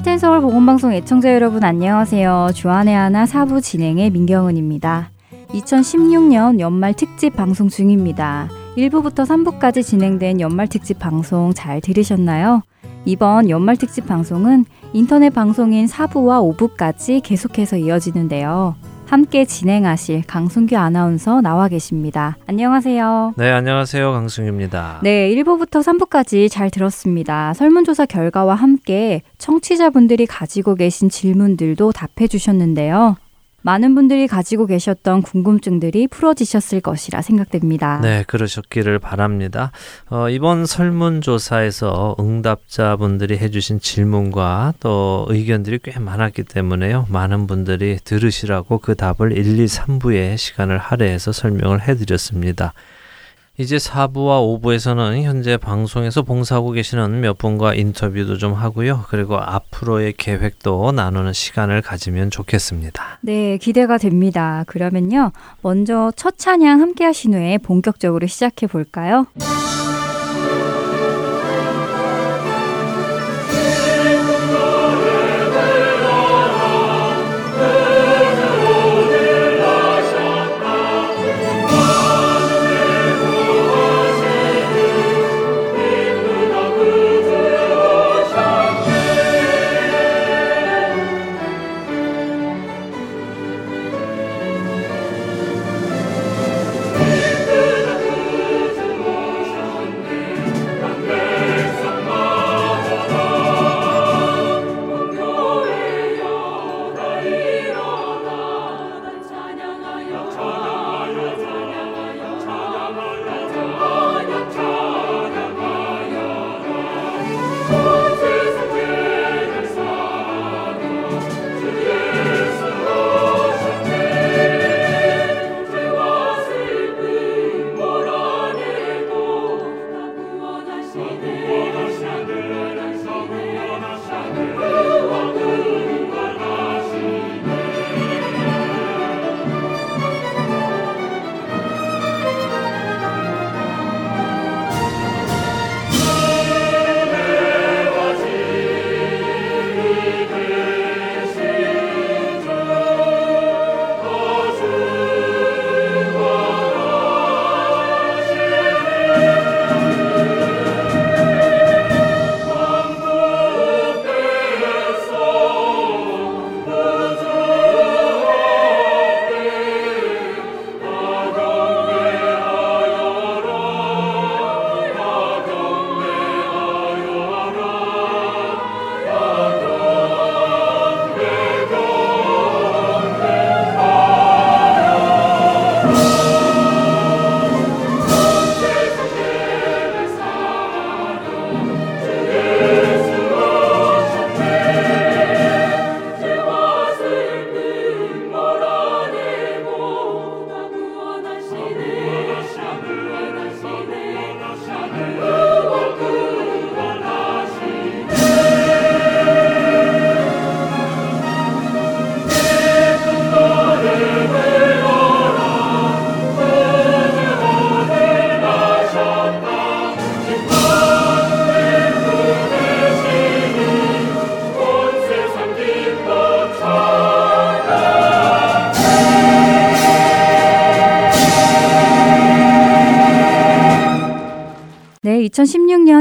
할텐서울 보건방송 애청자 여러분 안녕하세요. 주안의 하나 사부 진행의 민경은입니다. 2016년 연말 특집 방송 중입니다. 1부부터 3부까지 진행된 연말 특집 방송 잘 들으셨나요? 이번 연말 특집 방송은 인터넷 방송인 4부와 5부까지 계속해서 이어지는데요. 함께 진행하실 강순규 아나운서 나와 계십니다. 안녕하세요. 네, 안녕하세요. 강순규입니다. 네, 1부부터 3부까지 잘 들었습니다. 설문조사 결과와 함께 청취자분들이 가지고 계신 질문들도 답해 주셨는데요. 많은 분들이 가지고 계셨던 궁금증들이 풀어지셨을 것이라 생각됩니다. 네, 그러셨기를 바랍니다. 어, 이번 설문조사에서 응답자분들이 해주신 질문과 또 의견들이 꽤 많았기 때문에요. 많은 분들이 들으시라고 그 답을 1, 2, 3부에 시간을 할애해서 설명을 해드렸습니다. 이제 4부와 5부에서는 현재 방송에서 봉사하고 계시는 몇 분과 인터뷰도 좀 하고요. 그리고 앞으로의 계획도 나누는 시간을 가지면 좋겠습니다. 네, 기대가 됩니다. 그러면요. 먼저 첫 찬양 함께 하신 후에 본격적으로 시작해 볼까요?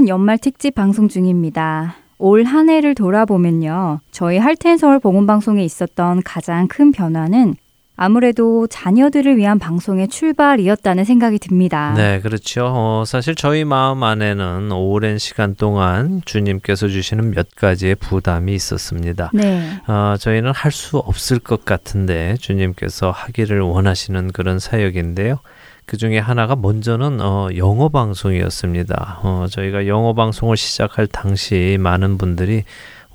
연말 특집 방송 중입니다. 올 한 해를 돌아보면요. 저희 할텐 서울 보건방송에 있었던 가장 큰 변화는 아무래도 자녀들을 위한 방송의 출발이었다는 생각이 듭니다. 네, 그렇죠. 어, 사실 저희 마음 안에는 오랜 시간 동안 주님께서 주시는 몇 가지의 부담이 있었습니다. 네. 어, 저희는 할 수 없을 것 같은데 주님께서 하기를 원하시는 그런 사역인데요. 그 중에 하나가 먼저는 어, 영어 방송이었습니다. 어, 저희가 영어 방송을 시작할 당시 많은 분들이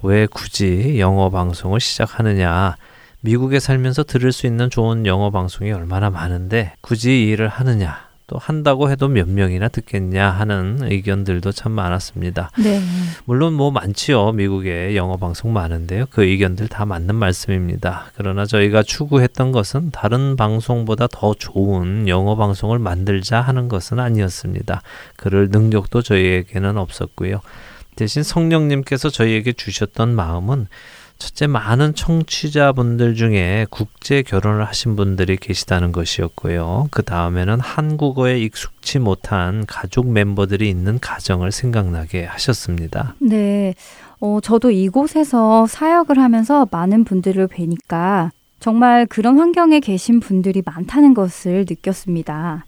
왜 굳이 영어 방송을 시작하느냐. 미국에 살면서 들을 수 있는 좋은 영어 방송이 얼마나 많은데 굳이 이 일을 하느냐. 또 한다고 해도 몇 명이나 듣겠냐 하는 의견들도 참 많았습니다. 네. 물론 뭐 많지요. 미국에 영어 방송 많은데요. 그 의견들 다 맞는 말씀입니다. 그러나 저희가 추구했던 것은 다른 방송보다 더 좋은 영어 방송을 만들자 하는 것은 아니었습니다. 그럴 능력도 저희에게는 없었고요. 대신 성령님께서 저희에게 주셨던 마음은 첫째 많은 청취자분들 중에 국제 결혼을 하신 분들이 계시다는 것이었고요. 그 다음에는 한국어에 익숙치 못한 가족 멤버들이 있는 가정을 생각나게 하셨습니다. 네. 어, 저도 이곳에서 사역을 하면서 많은 분들을 뵈니까 정말 그런 환경에 계신 분들이 많다는 것을 느꼈습니다.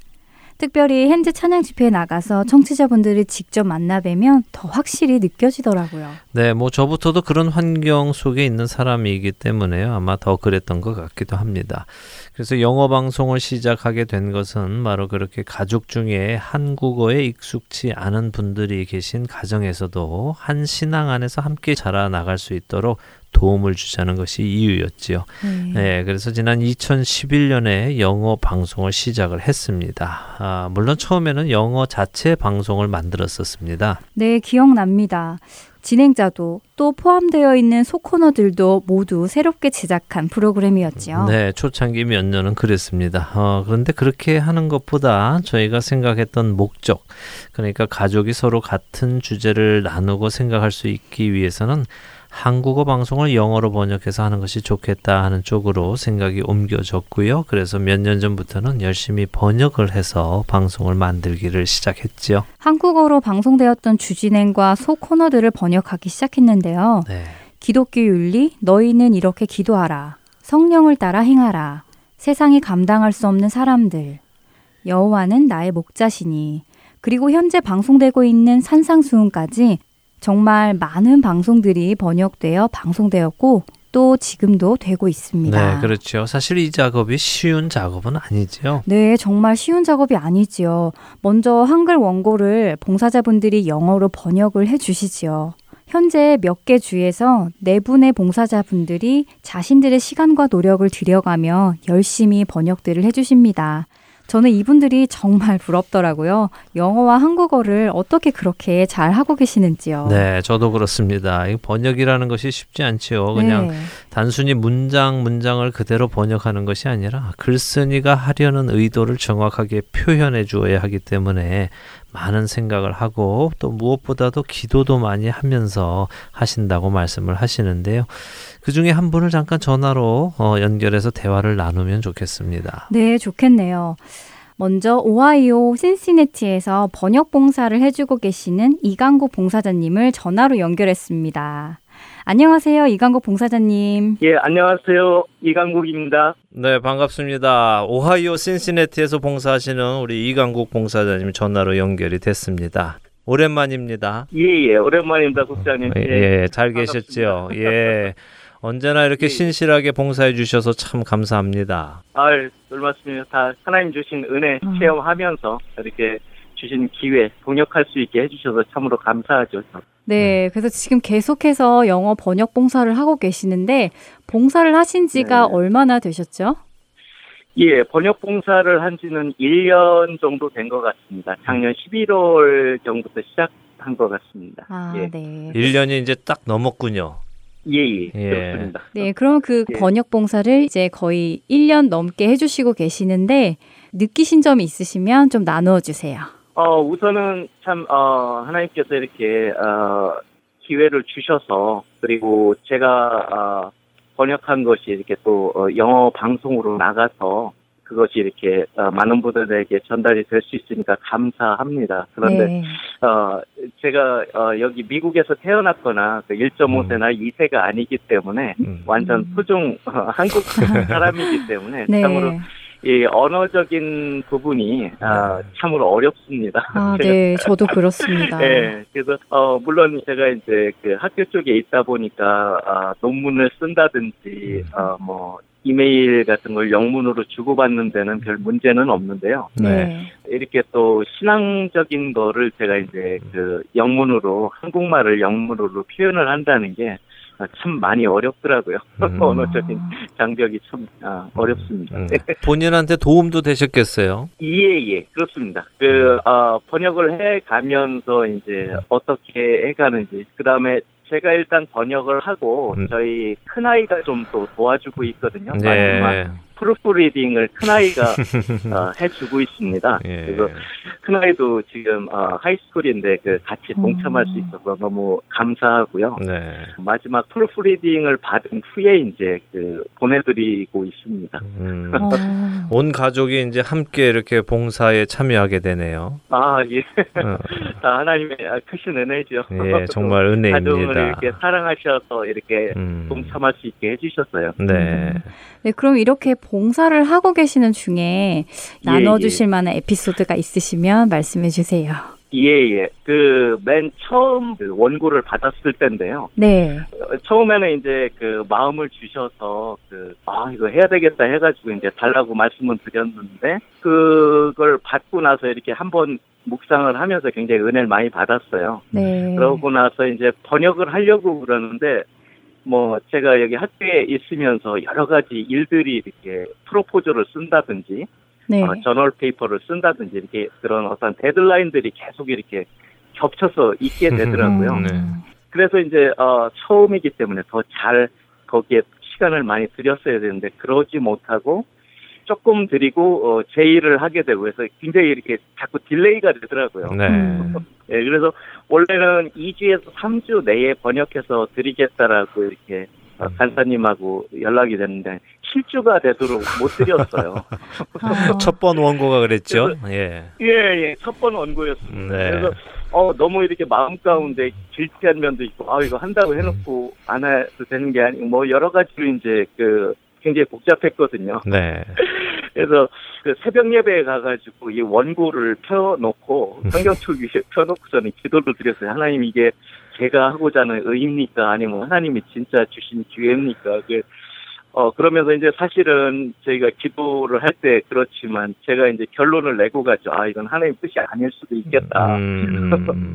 특별히 핸즈 찬양 집회에 나가서 청취자분들을 직접 만나 뵈면 더 확실히 느껴지더라고요. 네, 뭐 저부터도 그런 환경 속에 있는 사람이기 때문에요. 아마 더 그랬던 것 같기도 합니다. 그래서 영어 방송을 시작하게 된 것은 바로 그렇게 가족 중에 한국어에 익숙치 않은 분들이 계신 가정에서도 한 신앙 안에서 함께 자라나갈 수 있도록 도움을 주자는 것이 이유였지요. 네. 네 그래서 지난 2011년에 영어 방송을 시작을 했습니다. 아, 물론 처음에는 영어 자체 방송을 만들었었습니다. 네, 기억납니다. 진행자도 또 포함되어 있는 소코너들도 모두 새롭게 제작한 프로그램이었지요. 네, 초창기 몇 년은 그랬습니다. 어, 그런데 그렇게 하는 것보다 저희가 생각했던 목적, 그러니까 가족이 서로 같은 주제를 나누고 생각할 수 있기 위해서는 한국어 방송을 영어로 번역해서 하는 것이 좋겠다 하는 쪽으로 생각이 옮겨졌고요. 그래서 몇 년 전부터는 열심히 번역을 해서 방송을 만들기를 시작했지요. 한국어로 방송되었던 주진행과 소 코너들을 번역하기 시작했는데요. 네. 기독교 윤리, 너희는 이렇게 기도하라. 성령을 따라 행하라. 세상이 감당할 수 없는 사람들. 여호와는 나의 목자시니. 그리고 현재 방송되고 있는 산상수훈까지 정말 많은 방송들이 번역되어 방송되었고 또 지금도 되고 있습니다. 네, 그렇죠. 사실 이 작업이 쉬운 작업은 아니지요. 네, 정말 쉬운 작업이 아니지요. 먼저 한글 원고를 봉사자분들이 영어로 번역을 해 주시지요. 현재 몇 개 주에서 네 분의 봉사자분들이 자신들의 시간과 노력을 들여가며 열심히 번역들을 해주십니다. 저는 이분들이 정말 부럽더라고요. 영어와 한국어를 어떻게 그렇게 잘 하고 계시는지요. 네, 저도 그렇습니다. 번역이라는 것이 쉽지 않지요. 그냥 네. 단순히 문장 문장을 그대로 번역하는 것이 아니라 글쓴이가 하려는 의도를 정확하게 표현해 주어야 하기 때문에 많은 생각을 하고 또 무엇보다도 기도도 많이 하면서 하신다고 말씀을 하시는데요. 그 중에 한 분을 잠깐 전화로 어, 연결해서 대화를 나누면 좋겠습니다. 네, 좋겠네요. 먼저 오하이오 신시내티에서 번역 봉사를 해주고 계시는 이강국 봉사자님을 전화로 연결했습니다. 안녕하세요, 이강국 봉사자님. 예, 안녕하세요. 이강국입니다. 네, 반갑습니다. 오하이오 신시내티에서 봉사하시는 우리 이강국 봉사자님 전화로 연결이 됐습니다. 오랜만입니다. 예, 예, 오랜만입니다, 국장님. 예, 예잘 계셨죠? 예. 언제나 이렇게 예. 신실하게 봉사해 주셔서 참 감사합니다. 아, 별 말씀이요. 다 하나님 주신 은혜 음. 체험하면서 이렇게 주신 기회 동역할 수 있게 해주셔서 참으로 감사하죠. 네, 그래서 지금 계속해서 영어 번역 봉사를 하고 계시는데 봉사를 하신 지가 네. 얼마나 되셨죠? 예, 번역 봉사를 한 지는 1년 정도 된 것 같습니다. 작년 11월 정부터 시작한 것 같습니다. 아, 예. 네. 1년이 이제 딱 넘었군요. 예, 예, 예. 그렇습니다. 네, 그럼 그 예. 번역 봉사를 이제 거의 1년 넘게 해주시고 계시는데 느끼신 점이 있으시면 좀 나누어 주세요. 어, 우선은 참, 어, 하나님께서 이렇게, 어, 기회를 주셔서, 그리고 제가, 어, 번역한 것이 이렇게 또, 어, 영어 방송으로 나가서, 그것이 이렇게 어, 많은 분들에게 전달이 될 수 있으니까 감사합니다. 그런데 네. 어, 제가 어, 여기 미국에서 태어났거나 그 1.5세나 음. 2세가 아니기 때문에 음. 완전 소중 어, 한국 사람이기 때문에 네. 참으로 이 언어적인 부분이 아, 네. 참으로 어렵습니다. 아, 네, 저도 그렇습니다. 네, 그래서 어, 물론 제가 이제 그 학교 쪽에 있다 보니까 아, 논문을 쓴다든지 음. 어, 뭐 이메일 같은 걸 영문으로 주고받는 데는 별 문제는 없는데요. 네. 이렇게 또 신앙적인 거를 제가 이제 그 영문으로 한국말을 영문으로 표현을 한다는 게 참 많이 어렵더라고요. 음. 언어적인 장벽이 참 아, 어렵습니다. 음. 본인한테 도움도 되셨겠어요? 예, 예, 그렇습니다. 그, 어, 번역을 해 가면서 이제 어떻게 해 가는지, 그 다음에 제가 일단 번역을 하고 음. 저희 큰 아이가 좀 또 도와주고 있거든요. 네. proofreading을 큰아이가 어, 해주고 있습니다. 예. 그리고 큰아이도 지금 어, high school인데 그 같이 동참할 음. 수 있어서 너무 감사하고요. 네. 마지막 proofreading을 받은 후에 이제 그 보내드리고 있습니다. 음. 어. 온 가족이 이제 함께 이렇게 봉사에 참여하게 되네요. 아 예, 어, 다 하나님의 크신 은혜죠. 예, 정말 은혜입니다. 이렇게 사랑하셔서 이렇게 음. 동참할 수 있게 해주셨어요. 네. 네, 그럼 이렇게 봉사를 하고 계시는 중에 나눠주실 만한 에피소드가 있으시면 말씀해 주세요. 예 예. 그 맨 처음 그 원고를 받았을 때인데요. 네. 어, 처음에는 이제 그 마음을 주셔서 그 아 이거 해야 되겠다 해가지고 이제 달라고 말씀을 드렸는데 그걸 받고 나서 이렇게 한번 묵상을 하면서 굉장히 은혜를 많이 받았어요. 네. 그러고 나서 이제 번역을 하려고 그러는데 뭐 제가 여기 학교에 있으면서 여러 가지 일들이 이렇게 프로포저를 쓴다든지 네. 어, journal paper를 쓴다든지 이렇게 그런 어떤 deadline들이 계속 이렇게 겹쳐서 있게 되더라고요. 음. 네. 그래서 이제 어, 처음이기 때문에 더 잘 거기에 시간을 많이 들였어야 되는데 그러지 못하고 조금 들이고 어, 제 일을 하게 되고 그래서 굉장히 이렇게 자꾸 delay가 되더라고요. 네. 음. 예, 그래서 원래는 2주에서 3주 내에 번역해서 드리겠다라고 이렇게 어, 간사님하고 연락이 됐는데 7주가 되도록 못 드렸어요. 아. 첫번 원고가 그랬죠. 예. 예, 예, 첫 번 원고였습니다. 네. 그래서 어 너무 이렇게 마음 가운데 질투한 면도 있고 아 이거 한다고 해놓고 안 해도 되는 게 아니고 뭐 여러 가지로 이제 그 굉장히 복잡했거든요. 네. 그래서 그 새벽 예배에 가가지고 이 원고를 펴놓고 성경책 위에 펴놓고서는 기도를 드렸어요. 하나님 이게 제가 하고자 하는 의입니까? 아니면 하나님이 진짜 주신 기회입니까? 그, 어, 그러면서 이제 사실은 저희가 기도를 할 때 그렇지만 제가 이제 결론을 내고 가죠. 아, 이건 하나님 뜻이 아닐 수도 있겠다. 음.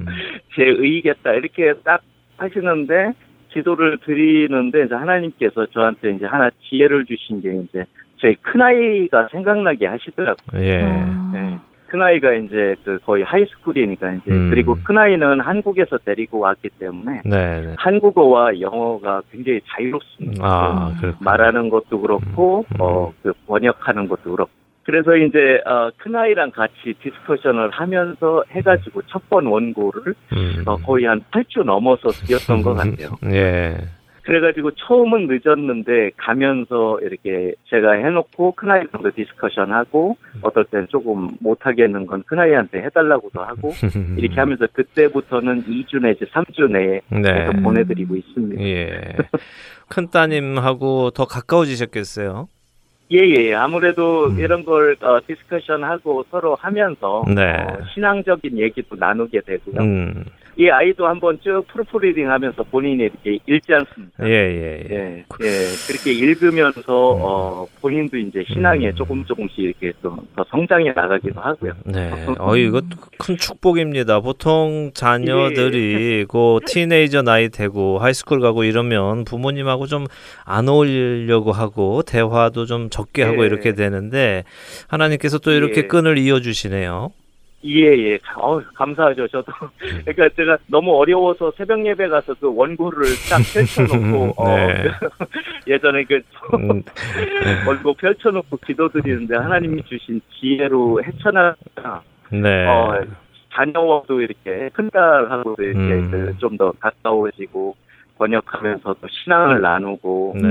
제 의이겠다. 이렇게 딱 하시는데 기도를 드리는데 이제 하나님께서 저한테 이제 하나 지혜를 주신 게 이제 저희 큰아이가 생각나게 하시더라고요. 예. 아. 네. 큰아이가 이제 그 거의 하이스쿨이니까 이제 음. 그리고 큰아이는 한국에서 데리고 왔기 때문에 네. 네. 한국어와 영어가 굉장히 자유롭습니다. 아, 말하는 것도 그렇고 음. 어그 번역하는 것도 그렇고 그래서 이제 어, 큰 아이랑 같이 discussion을 하면서 해가지고 첫 번 원고를 음. 어, 거의 한 8주 넘어서 드렸던 것 같아요. 예. 그래가지고 처음은 늦었는데 가면서 이렇게 제가 해놓고 큰아이랑도 discussion하고 어떨 땐 조금 못하겠는 건 큰아이한테 해달라고도 하고 이렇게 하면서 그때부터는 2주 내지 3주 내에 네. 보내드리고 있습니다. 예. 큰 따님하고 더 가까워지셨겠어요. 예 예 아무래도 음. 이런 걸 어, discussion하고 서로 하면서 네. 어, 신앙적인 얘기도 나누게 되고요. 음. 이 아이도 한번 쭉 proofreading 하면서 본인이 이렇게 읽지 않습니까? 예, 예, 예. 예, 예, 그렇게 읽으면서 어, 본인도 이제 신앙에 음. 조금 조금씩 이렇게 좀 더 성장해 나가기도 하고요. 네. 어, 이것도 큰 축복입니다. 보통 자녀들이 그 teenager 나이 되고 high school 가고 이러면 부모님하고 좀 안 어울리려고 하고 대화도 좀 적게 하고 예. 이렇게 되는데 하나님께서 또 이렇게 예. 끈을 이어 주시네요. 예, 예. 어 감사하죠, 저도. 그러니까 제가 너무 어려워서 새벽 예배 가서 그 원고를 딱 펼쳐놓고, 어, 네. 예전에 그 음, 원고 펼쳐놓고 기도드리는데 하나님이 주신 지혜로 헤쳐나가, 네. 어, 자녀와도 이렇게 큰딸하고도 이렇게 음. 좀더 가까워지고, 번역하면서 또 신앙을 나누고, 네.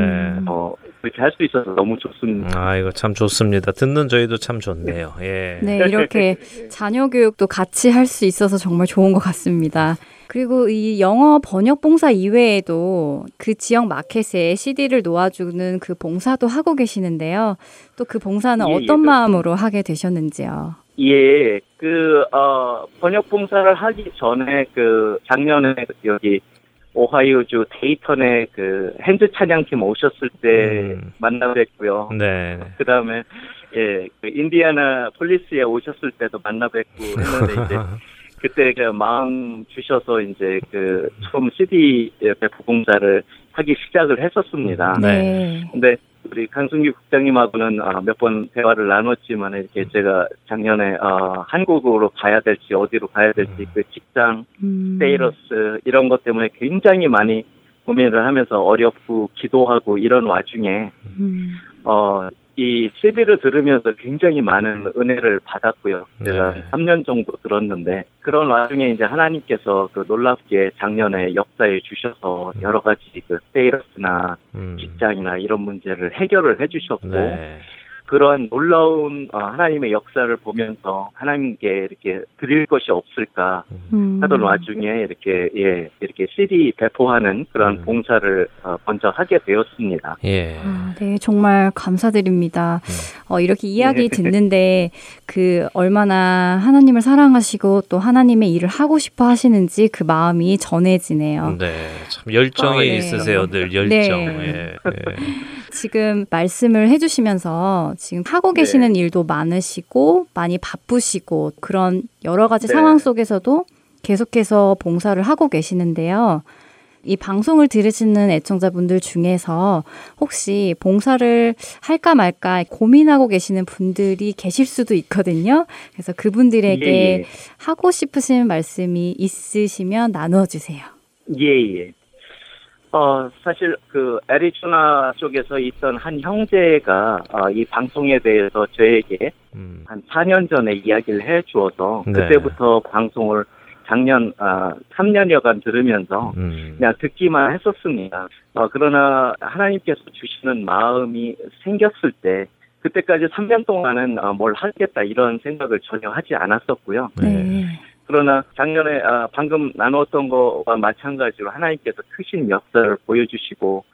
어, 그렇게 할 수 있어서 너무 좋습니다. 아, 이거 참 좋습니다. 듣는 저희도 참 좋네요. 예. 네, 이렇게 자녀 교육도 같이 할 수 있어서 정말 좋은 것 같습니다. 그리고 이 영어 번역 봉사 이외에도 그 지역 마켓에 CD를 놓아주는 그 봉사도 하고 계시는데요. 또 그 봉사는 예, 예, 어떤 그렇습니다. 마음으로 하게 되셨는지요? 예, 그, 어, 번역 봉사를 하기 전에 그, 작년에 여기, 오하이오주 데이턴에 그, 핸드 찬양팀 오셨을 때 음. 만나 뵙고요. 네. 그 다음에, 예, 그, 인디아나 폴리스에 오셨을 때도 만나 뵙고 했는데, 이제, 그때 그 마음 주셔서 이제 그, 처음 CD 배포 봉사를 하기 시작을 했었습니다. 네. 근데 우리 강승규 국장님하고는 어, 몇번 대화를 나눴지만 이렇게 제가 작년에 어, 한국으로 가야 될지 어디로 가야 될지 그 직장 음. 스테이러스 이런 것 때문에 굉장히 많이 고민을 하면서 어렵고 기도하고 이런 와중에 음. 어 이 CD를 들으면서 굉장히 많은 은혜를 받았고요. 제가 네. 3년 정도 들었는데 그런 와중에 이제 하나님께서 그 놀랍게 작년에 역사에 주셔서 여러 가지 그 세일러스나 음. 직장이나 이런 문제를 해결을 해주셨고 네. 그러한 놀라운 어, 하나님의 역사를 보면서 하나님께 이렇게 드릴 것이 없을까 음. 하던 와중에 이렇게 예 이렇게 CD 배포하는 그런 음. 봉사를 어, 먼저 하게 되었습니다. 예. 아, 네, 정말 감사드립니다. 어, 이렇게 이야기 듣는데 그 얼마나 하나님을 사랑하시고 또 하나님의 일을 하고 싶어 하시는지 그 마음이 전해지네요. 네. 참 열정이 아, 네. 있으세요, 늘 열정. 네. 예. 예. 지금 말씀을 해주시면서 지금 하고 네. 계시는 일도 많으시고 많이 바쁘시고 그런 여러 가지 네. 상황 속에서도 계속해서 봉사를 하고 계시는데요. 이 방송을 들으시는 애청자분들 중에서 혹시 봉사를 할까 말까 고민하고 계시는 분들이 계실 수도 있거든요. 그래서 그분들에게 예, 예. 하고 싶으신 말씀이 있으시면 나누어 주세요. 예, 예. 어, 사실 그 애리조나 쪽에서 있던 한 형제가 어, 이 방송에 대해서 저에게 음. 한 4년 전에 이야기를 해 주어서 네. 그때부터 방송을 작년 아 3년여간 들으면서 음. 그냥 듣기만 했었습니다. 어, 그러나 하나님께서 주시는 마음이 생겼을 때 그때까지 3년 동안은 어, 뭘 하겠다 이런 생각을 전혀 하지 않았었고요. 네. 그러나 작년에 아, 방금 나누었던 것과 마찬가지로 하나님께서 크신 역사를 보여주시고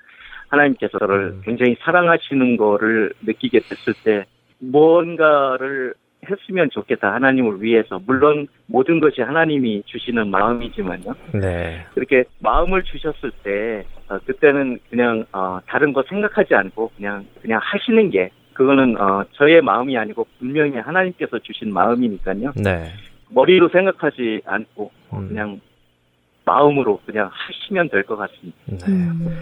하나님께서 저를 음. 굉장히 사랑하시는 거를 느끼게 됐을 때 무언가를 했으면 좋겠다 하나님을 위해서 물론 모든 것이 하나님이 주시는 마음이지만요 네. 그렇게 마음을 주셨을 때 어, 그때는 그냥 어, 다른 거 생각하지 않고 그냥 그냥 하시는 게 그거는 어, 저의 마음이 아니고 분명히 하나님께서 주신 마음이니까요 네. 머리로 생각하지 않고 음. 그냥 마음으로 그냥 하시면 될 것 같습니다. 네. 음.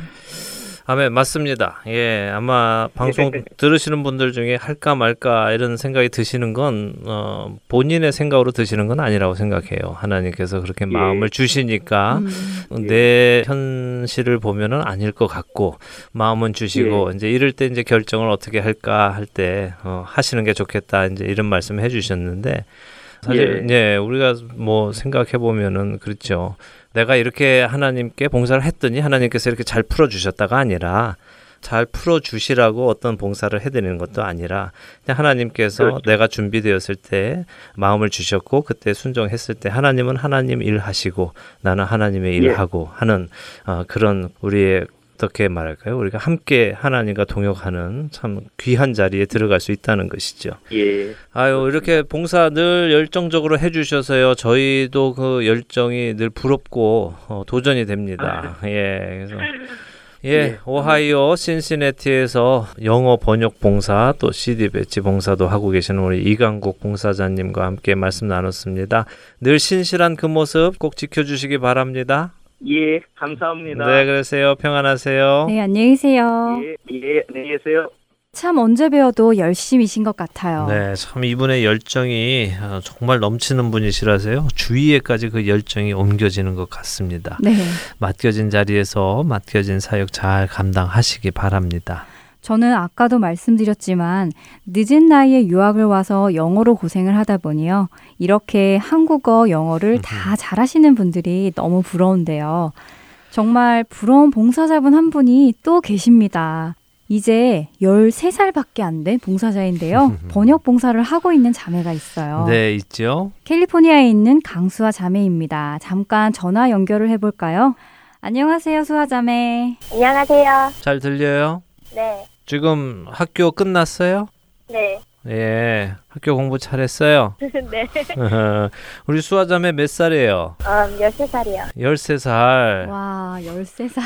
아멘 맞습니다. 예 아마 방송 들으시는 분들 중에 할까 말까 이런 생각이 드시는 건 어, 본인의 생각으로 드시는 건 아니라고 생각해요. 하나님께서 그렇게 예. 마음을 주시니까 음. 내 현실을 보면은 아닐 것 같고 마음은 주시고 이제 이럴 때 이제 결정을 어떻게 할까 할때 어, 하시는 게 좋겠다 이제 이런 말씀 해 주셨는데 사실 예 우리가 뭐 생각해 보면은 그렇죠. 내가 이렇게 하나님께 봉사를 했더니 하나님께서 이렇게 잘 풀어 주셨다가 아니라 잘 풀어 주시라고 어떤 봉사를 해드리는 것도 아니라 그냥 하나님께서 그렇죠. 내가 준비되었을 때 마음을 주셨고 그때 순종했을 때 하나님은 하나님 일 하시고 나는 하나님의 예. 일하고 하는 어, 그런 우리의 어떻게 말할까요? 우리가 함께 하나님과 동역하는 참 귀한 자리에 들어갈 수 있다는 것이죠. 예, 아유 이렇게 봉사 늘 열정적으로 해주셔서요 저희도 그 열정이 늘 부럽고 어, 도전이 됩니다. 예 그래서 예 예. 오하이오 신시내티에서 영어 번역 봉사 또 CD 배치 봉사도 하고 계시는 우리 이강국 봉사자님과 함께 말씀 나눴습니다. 늘 신실한 그 모습 꼭 지켜주시기 바랍니다. 예, 감사합니다. 네 그러세요 평안하세요. 네, 안녕히 계세요. 예, 예, 안녕히 계세요. 참 언제 배워도 열심이신 것 같아요. 네, 참 이분의 열정이 어, 정말 넘치는 분이시라서요. 주위에까지 그 열정이 옮겨지는 것 같습니다. 네. 맡겨진 자리에서 맡겨진 사역 잘 감당하시기 바랍니다. 저는 아까도 말씀드렸지만 늦은 나이에 유학을 와서 영어로 고생을 하다 보니요. 이렇게 한국어, 영어를 다 잘하시는 분들이 너무 부러운데요. 정말 부러운 봉사자분 한 분이 또 계십니다. 이제 13살밖에 안 된 봉사자인데요. 번역 봉사를 하고 있는 자매가 있어요. 네, 있죠. 캘리포니아에 있는 강수아 자매입니다. 잠깐 전화 연결을 해볼까요? 안녕하세요, 수아 자매. 안녕하세요. 잘 들려요? 네, 지금 학교 끝났어요? 네, 예, 학교 공부 잘했어요. 네. 우리 수아자매 몇 살이에요? 음, 13살이요. 13살. 와, 13살.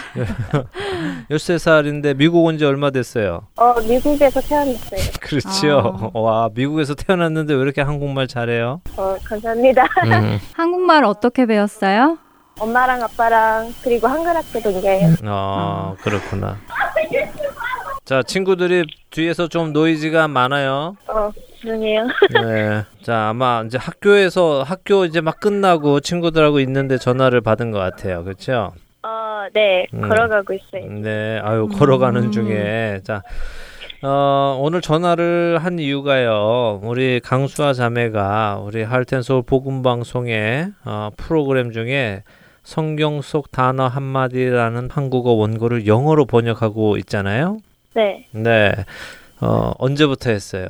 13살인데 미국 온 지 얼마 됐어요? 어, 미국에서 태어났어요. 그렇죠. 와, 미국에서 태어났는데 왜 이렇게 한국말 잘해요? 어, 감사합니다. 음. 한국말 어떻게 배웠어요? 엄마랑 아빠랑 그리고 한글 학교 동기예요. 아, 그렇구나. 자, 친구들이 뒤에서 좀 노이즈가 많아요. 어, 죄송해요. 네. 자, 아마 이제 학교에서 학교 이제 막 끝나고 친구들하고 있는데 전화를 받은 것 같아요. 그렇죠? 어, 네, 음. 걸어가고 있어요. 네. 아유, 걸어가는 음. 중에 자, 어, 오늘 전화를 한 이유가요. 우리 강수아 자매가 우리 할텐 서울 복음 방송의 어, 프로그램 중에 성경 속 단어 한마디라는 한국어 원고를 영어로 번역하고 있잖아요. 네. 네. 어, 언제부터 했어요?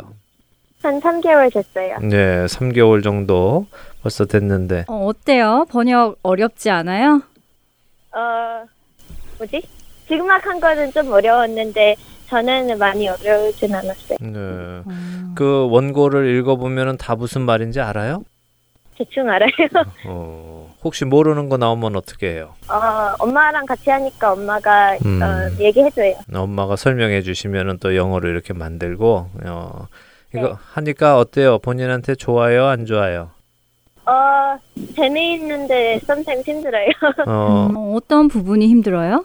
한 3개월 됐어요. 네, 3개월 정도 벌써 됐는데. 어, 어때요? 번역 어렵지 않아요? 어, 뭐지? 지금 막 한 거는 좀 어려웠는데, 전에는 많이 어려우진 않았어요. 네. 음. 그 원고를 읽어보면 다 무슨 말인지 알아요? 대충 알아요. 어, 혹시 모르는 거 나오면 어떻게 해요? 어, 엄마랑 같이 하니까 엄마가 음. 어, 얘기해줘요. 엄마가 설명해 주시면은 또 영어로 이렇게 만들고 어 이거 네. 하니까 어때요? 본인한테 좋아요, 안 좋아요? 어, 재미있는데 sometimes 힘들어요. 어, 음, 어, 어떤 부분이 힘들어요?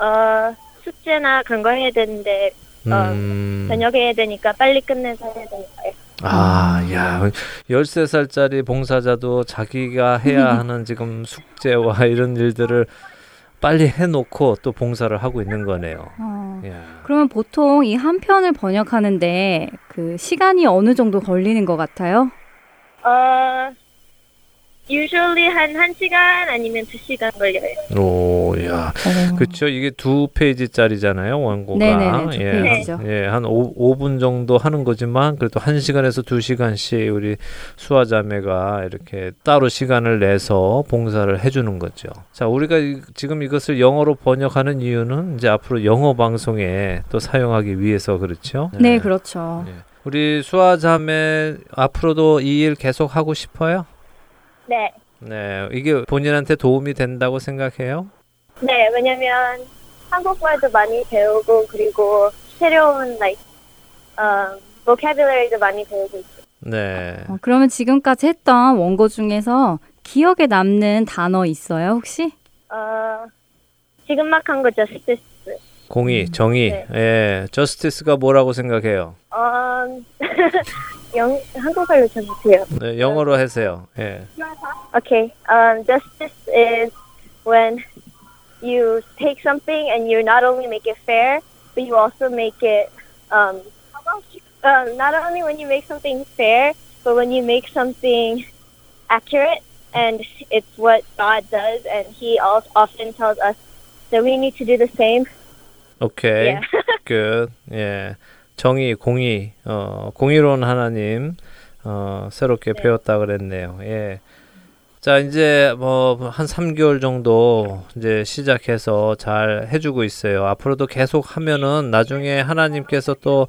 어, 숙제나 그런 거 해야 되는데, 음, 저녁에 해야 되니까 빨리 끝내서 해야 되니까요. 아, 야, 13살짜리 봉사자도 자기가 해야 하는 지금 숙제와 이런 일들을 빨리 해놓고 또 봉사를 하고 있는 거네요. 어, 야, 그러면 보통 이 한 편을 번역하는데 그 시간이 어느 정도 걸리는 것 같아요? 어, usually 한 1시간 아니면 2시간 걸려요. 오, 야. 어. 그렇죠. 이게 두 페이지짜리잖아요, 원고가. 네네네, 두 예. 페이지죠. 예, 한 오, 5분 정도 하는 거지만 그래도 1시간에서 2시간씩 우리 수아자매가 이렇게 따로 시간을 내서 봉사를 해 주는 거죠. 자, 우리가 이- 지금 이것을 영어로 번역하는 이유는 이제 앞으로 영어 방송에 또 사용하기 위해서 그렇죠. 네, 그렇죠. 예. 우리 수아자매 앞으로도 이 일 계속 하고 싶어요? 네. 네, 이게 본인한테 도움이 된다고 생각해요? 네, 왜냐면 한국말도 많이 배우고 그리고 새로운 like 어, vocabulary도 많이 배우고 있어요. 네. 어, 그러면 지금까지 했던 원고 중에서 기억에 남는 단어 있어요, 혹시? 어, 지금 막 한 거 justice. 공의, 정의. 네. 예. 저스티스가 뭐라고 생각해요? 어, 영, 한국말로 좀 못해요. 네, 영어로 하세요. 예. Okay. Um, justice is when you take something and you not only make it fair, but you also make it. Um, um, not only when you make something fair, but when you make something accurate, and it's what God does, and He al- often tells us that we need to do the same. 오케이. Yeah. 정의, 공의. 어, 공의로운 하나님. 어, 새롭게 네. 배웠다 그랬네요. 예. 자, 이제 뭐 한 3개월 정도 이제 시작해서 잘 해주고 있어요. 앞으로도 계속 하면은 나중에 하나님께서 또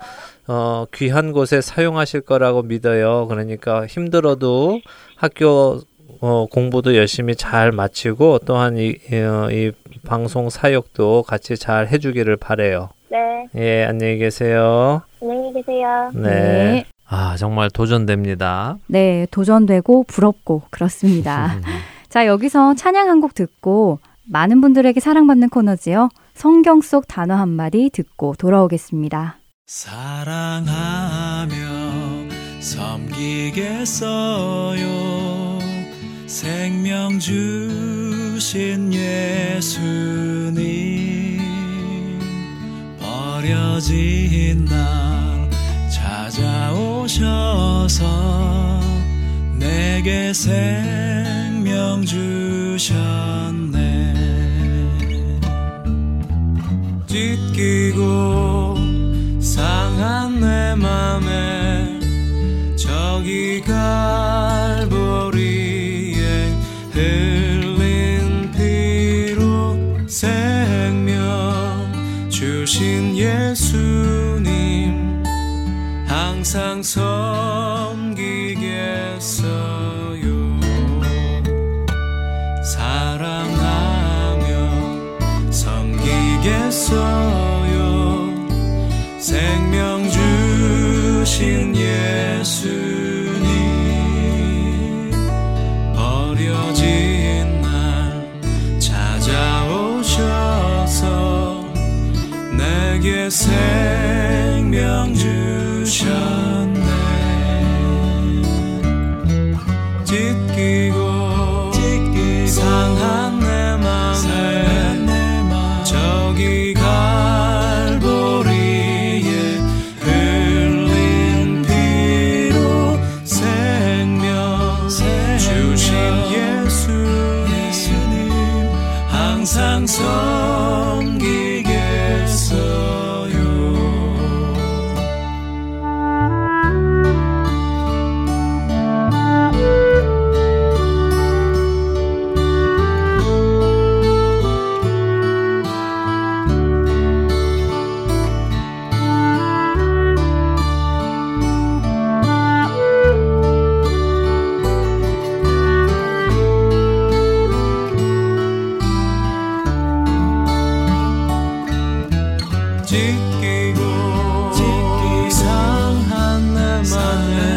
어, 귀한 곳에 사용하실 거라고 믿어요. 그러니까 힘들어도 학교 어, 공부도 열심히 잘 마치고 또한 이, 어, 이 방송 사역도 같이 잘 해주기를 바래요. 네. 예, 안녕히 계세요. 안녕히 계세요. 네. 네. 아, 정말 도전됩니다. 네, 도전되고 부럽고 그렇습니다. 자, 여기서 찬양 한 곡 듣고 많은 분들에게 사랑받는 코너지요. 성경 속 단어 한 마디 듣고 돌아오겠습니다. 사랑하며 섬기겠어요 생명 주신 예수 버려진 날 찾아오셔서 내게 생 one.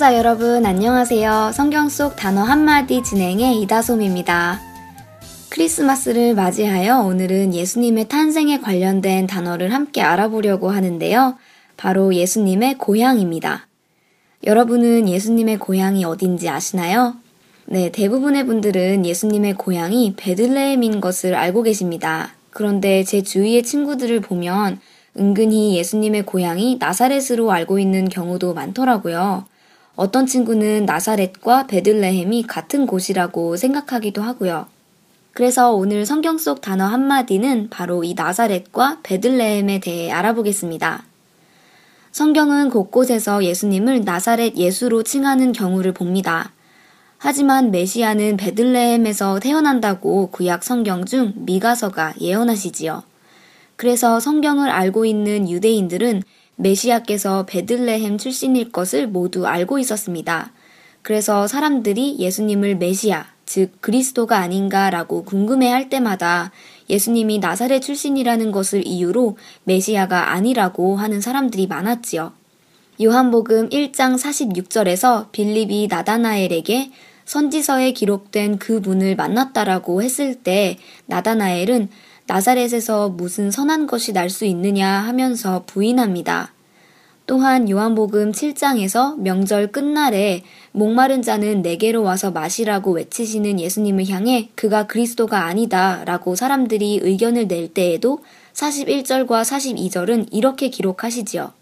애청자 여러분 안녕하세요. 성경 속 단어 한마디 진행의 이다솜입니다. 크리스마스를 맞이하여 오늘은 예수님의 탄생에 관련된 단어를 함께 알아보려고 하는데요. 바로 예수님의 고향입니다. 여러분은 예수님의 고향이 어딘지 아시나요? 네, 대부분의 분들은 예수님의 고향이 베들레헴인 것을 알고 계십니다. 그런데 제 주위의 친구들을 보면 은근히 예수님의 고향이 나사렛으로 알고 있는 경우도 많더라고요. 어떤 친구는 나사렛과 베들레헴이 같은 곳이라고 생각하기도 하고요. 그래서 오늘 성경 속 단어 한마디는 바로 이 나사렛과 베들레헴에 대해 알아보겠습니다. 성경은 곳곳에서 예수님을 나사렛 예수로 칭하는 경우를 봅니다. 하지만 메시아는 베들레헴에서 태어난다고 구약 성경 중 미가서가 예언하시지요. 그래서 성경을 알고 있는 유대인들은 메시아께서 베들레헴 출신일 것을 모두 알고 있었습니다. 그래서 사람들이 예수님을 메시아, 즉 그리스도가 아닌가라고 궁금해할 때마다 예수님이 나사렛 출신이라는 것을 이유로 메시아가 아니라고 하는 사람들이 많았지요. 요한복음 1장 46절에서 빌립이 나다나엘에게 선지서에 기록된 그 분을 만났다라고 했을 때 나다나엘은 나사렛에서 무슨 선한 것이 날 수 있느냐 하면서 부인합니다. 또한 요한복음 7장에서 명절 끝날에 목마른 자는 내게로 와서 마시라고 외치시는 예수님을 향해 그가 그리스도가 아니다 라고 사람들이 의견을 낼 때에도 41절과 42절은 이렇게 기록하시지요.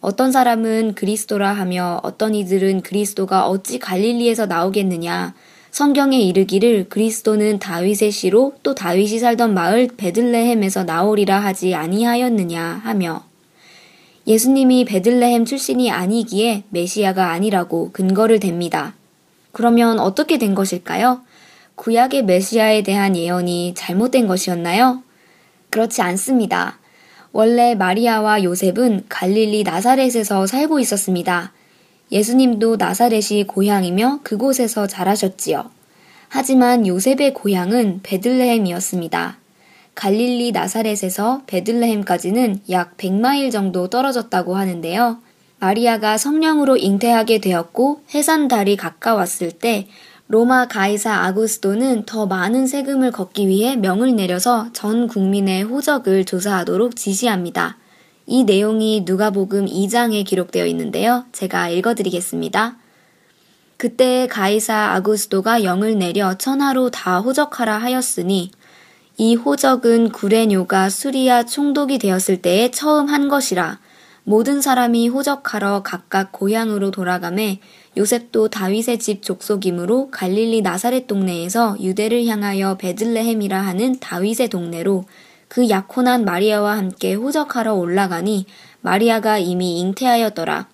어떤 사람은 그리스도라 하며 어떤 이들은 그리스도가 어찌 갈릴리에서 나오겠느냐. 성경에 이르기를 그리스도는 다윗의 시로 또 다윗이 살던 마을 베들레헴에서 나오리라 하지 아니하였느냐 하며 예수님이 베들레헴 출신이 아니기에 메시아가 아니라고 근거를 댑니다. 그러면 어떻게 된 것일까요? 구약의 메시아에 대한 예언이 잘못된 것이었나요? 그렇지 않습니다. 원래 마리아와 요셉은 갈릴리 나사렛에서 살고 있었습니다. 예수님도 나사렛이 고향이며 그곳에서 자라셨지요. 하지만 요셉의 고향은 베들레헴이었습니다. 갈릴리 나사렛에서 베들레헴까지는 약 100마일 정도 떨어졌다고 하는데요. 마리아가 성령으로 잉태하게 되었고 해산달이 가까웠을 때 로마 가이사 아구스도는 더 많은 세금을 걷기 위해 명을 내려서 전 국민의 호적을 조사하도록 지시합니다. 이 내용이 누가복음 2장에 기록되어 있는데요. 제가 읽어드리겠습니다. 그때 가이사 아구스도가 영을 내려 천하로 다 호적하라 하였으니 이 호적은 구레뇨가 수리아 총독이 되었을 때에 처음 한 것이라 모든 사람이 호적하러 각각 고향으로 돌아가매 요셉도 다윗의 집 족속이므로 갈릴리 나사렛 동네에서 유대를 향하여 베들레헴이라 하는 다윗의 동네로 그 약혼한 마리아와 함께 호적하러 올라가니 마리아가 이미 잉태하였더라.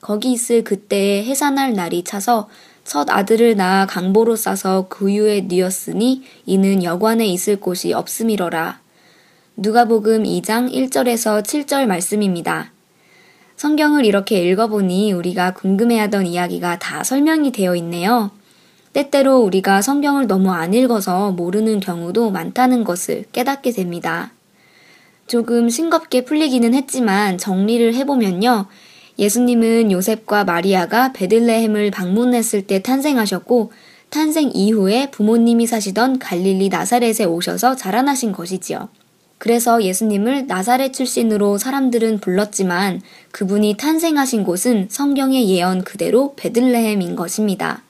거기 있을 그때에 해산할 날이 차서 첫 아들을 낳아 강보로 싸서 구유에 뉘었으니 이는 여관에 있을 곳이 없음이러라. 누가복음 2장 1절에서 7절 말씀입니다. 성경을 이렇게 읽어보니 우리가 궁금해하던 이야기가 다 설명이 되어 있네요. 때때로 우리가 성경을 너무 안 읽어서 모르는 경우도 많다는 것을 깨닫게 됩니다. 조금 싱겁게 풀리기는 했지만 정리를 해보면요. 예수님은 요셉과 마리아가 베들레헴을 방문했을 때 탄생하셨고 탄생 이후에 부모님이 사시던 갈릴리 나사렛에 오셔서 자라나신 것이지요. 그래서 예수님을 나사렛 출신으로 사람들은 불렀지만 그분이 탄생하신 곳은 성경의 예언 그대로 베들레헴인 것입니다.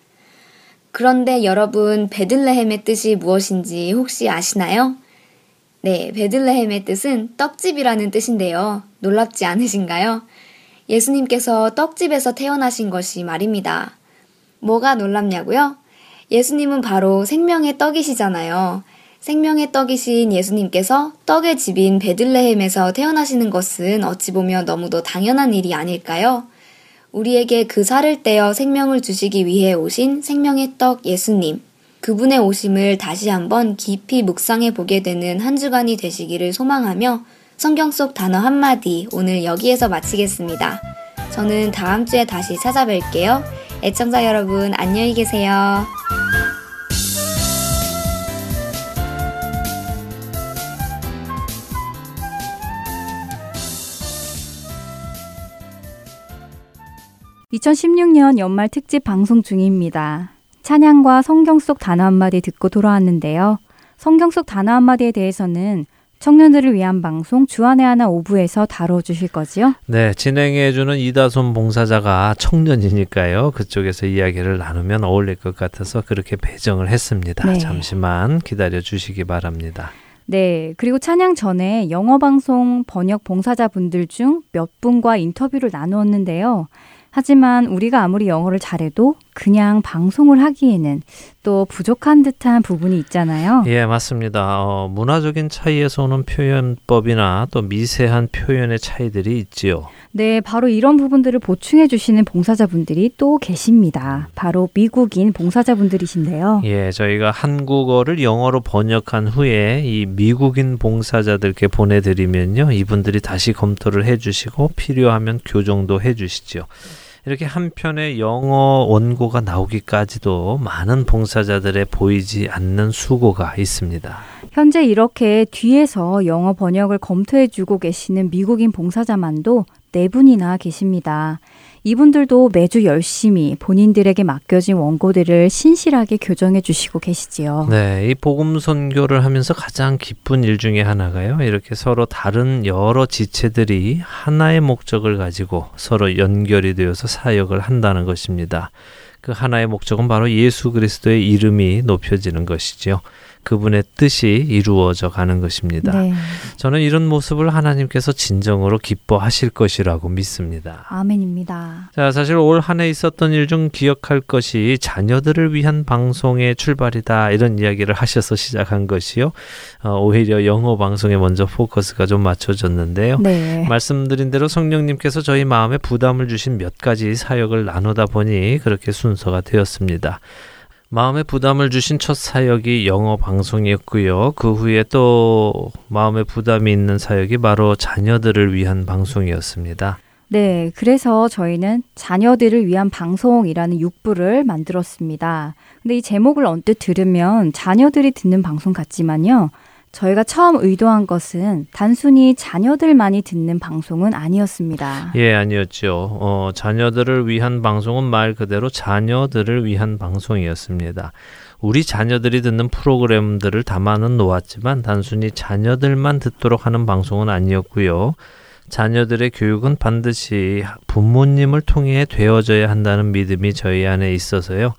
그런데 여러분, 베들레헴의 뜻이 무엇인지 혹시 아시나요? 네, 베들레헴의 뜻은 떡집이라는 뜻인데요. 놀랍지 않으신가요? 예수님께서 떡집에서 태어나신 것이 말입니다. 뭐가 놀랍냐고요? 예수님은 바로 생명의 떡이시잖아요. 생명의 떡이신 예수님께서 떡의 집인 베들레헴에서 태어나시는 것은 어찌 보면 너무도 당연한 일이 아닐까요? 우리에게 그 살을 떼어 생명을 주시기 위해 오신 생명의 떡 예수님. 그분의 오심을 다시 한번 깊이 묵상해 보게 되는 한 주간이 되시기를 소망하며 성경 속 단어 한마디 오늘 여기에서 마치겠습니다. 저는 다음 주에 다시 찾아뵐게요. 애청자 여러분, 안녕히 계세요. 2016년 연말 특집 방송 중입니다. 찬양과 성경 속 단어 한마디 듣고 돌아왔는데요. 성경 속 단어 한마디에 대해서는 청년들을 위한 방송 주안의 하나 오부에서 다뤄주실 거지요? 네, 진행해주는 이다솜 봉사자가 청년이니까요. 그쪽에서 이야기를 나누면 어울릴 것 같아서 그렇게 배정을 했습니다. 네. 잠시만 기다려 주시기 바랍니다. 네, 그리고 찬양 전에 영어 방송 번역 봉사자분들 중 몇 분과 인터뷰를 나누었는데요. 하지만 우리가 아무리 영어를 잘해도 그냥 방송을 하기에는 또 부족한 듯한 부분이 있잖아요. 예, 맞습니다. 어, 문화적인 차이에서 오는 표현법이나 또 미세한 표현의 차이들이 있지요. 네, 바로 이런 부분들을 보충해 주시는 봉사자분들이 또 계십니다. 바로 미국인 봉사자분들이신데요. 예, 저희가 한국어를 영어로 번역한 후에 이 미국인 봉사자들께 보내드리면요. 이분들이 다시 검토를 해 주시고 필요하면 교정도 해 주시죠. 이렇게 한 편의 영어 원고가 나오기까지도 많은 봉사자들의 보이지 않는 수고가 있습니다. 현재 이렇게 뒤에서 영어 번역을 검토해주고 계시는 미국인 봉사자만도 네 분이나 계십니다. 이분들도 매주 열심히 본인들에게 맡겨진 원고들을 신실하게 교정해 주시고 계시지요. 네, 이 복음 선교를 하면서 가장 기쁜 일 중에 하나가요. 이렇게 서로 다른 여러 지체들이 하나의 목적을 가지고 서로 연결이 되어서 사역을 한다는 것입니다. 그 하나의 목적은 바로 예수 그리스도의 이름이 높여지는 것이지요. 그분의 뜻이 이루어져 가는 것입니다. 네. 저는 이런 모습을 하나님께서 진정으로 기뻐하실 것이라고 믿습니다. 아멘입니다. 자, 사실 올 한 해 있었던 일 중 기억할 것이 자녀들을 위한 방송의 출발이다 이런 이야기를 하셔서 시작한 것이요. 어, 오히려 영어 방송에 먼저 포커스가 좀 맞춰졌는데요. 네. 말씀드린 대로 성령님께서 저희 마음에 부담을 주신 몇 가지 사역을 나누다 보니 그렇게 순 서가 되었습니다. 마음에 부담을 주신 첫 사역이 영어 방송이었고요. 그 후에 또 마음에 부담이 있는 사역이 바로 자녀들을 위한 방송이었습니다. 네, 그래서 저희는 자녀들을 위한 방송이라는 육부를 만들었습니다. 근데 이 제목을 언뜻 들으면 자녀들이 듣는 방송 같지만요. 저희가 처음 의도한 것은 단순히 자녀들만이 듣는 방송은 아니었습니다. 예, 아니었죠. 어, 자녀들을 위한 방송은 말 그대로 자녀들을 위한 방송이었습니다. 우리 자녀들이 듣는 프로그램들을 담아는 놓았지만 단순히 자녀들만 듣도록 하는 방송은 아니었고요. 자녀들의 교육은 반드시 부모님을 통해 되어져야 한다는 믿음이 저희 안에 있어서요.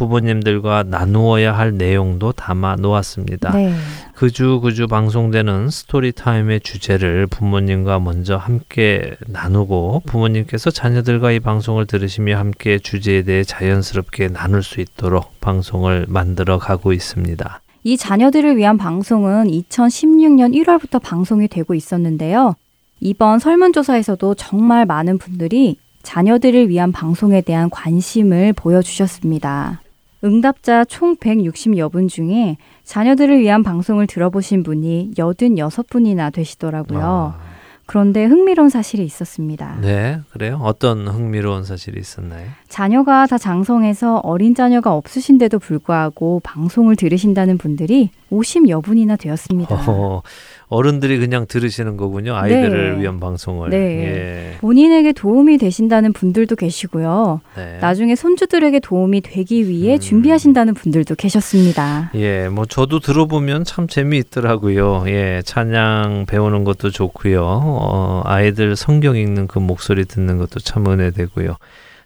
부모님들과 나누어야 할 내용도 담아 놓았습니다. 네. 그주 그주 방송되는 스토리 타임의 주제를 부모님과 먼저 함께 나누고 부모님께서 자녀들과 이 방송을 들으시며 함께 주제에 대해 자연스럽게 나눌 수 있도록 방송을 만들어 가고 있습니다. 이 자녀들을 위한 방송은 2016년 1월부터 방송이 되고 있었는데요. 이번 설문조사에서도 정말 많은 분들이 자녀들을 위한 방송에 대한 관심을 보여주셨습니다. 응답자 총 160여 분 중에 자녀들을 위한 방송을 들어보신 분이 86분이나 되시더라고요. 아. 그런데 흥미로운 사실이 있었습니다. 네, 그래요? 어떤 흥미로운 사실이 있었나요? 자녀가 다 장성해서 어린 자녀가 없으신데도 불구하고 방송을 들으신다는 분들이 50여 분이나 되었습니다. 어, 어른들이 그냥 들으시는 거군요. 아이들을 네. 위한 방송을. 네. 예. 본인에게 도움이 되신다는 분들도 계시고요. 네. 나중에 손주들에게 도움이 되기 위해 음. 준비하신다는 분들도 계셨습니다. 예, 뭐 저도 들어보면 참 재미있더라고요. 예, 찬양 배우는 것도 좋고요. 어, 아이들 성경 읽는 그 목소리 듣는 것도 참 은혜되고요.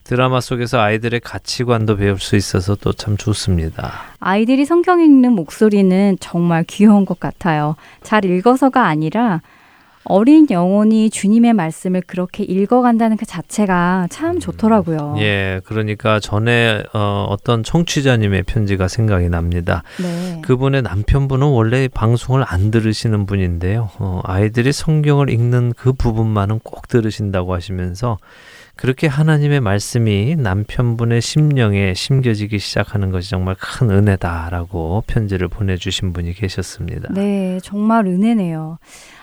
드라마 속에서 아이들의 가치관도 배울 수 있어서 또 참 좋습니다. 아이들이 성경 읽는 목소리는 정말 귀여운 것 같아요. 잘 읽어서가 아니라 어린 영혼이 주님의 말씀을 그렇게 읽어간다는 그 자체가 참 좋더라고요. 음, 예, 그러니까 전에 어, 어떤 청취자님의 편지가 생각이 납니다. 네. 그분의 남편분은 원래 방송을 안 들으시는 분인데요. 어, 아이들이 성경을 읽는 그 부분만은 꼭 들으신다고 하시면서 그렇게 하나님의 말씀이 남편분의 심령에 심겨지기 시작하는 것이 정말 큰 은혜다라고 편지를 보내주신 분이 계셨습니다. 네, 정말 은혜네요.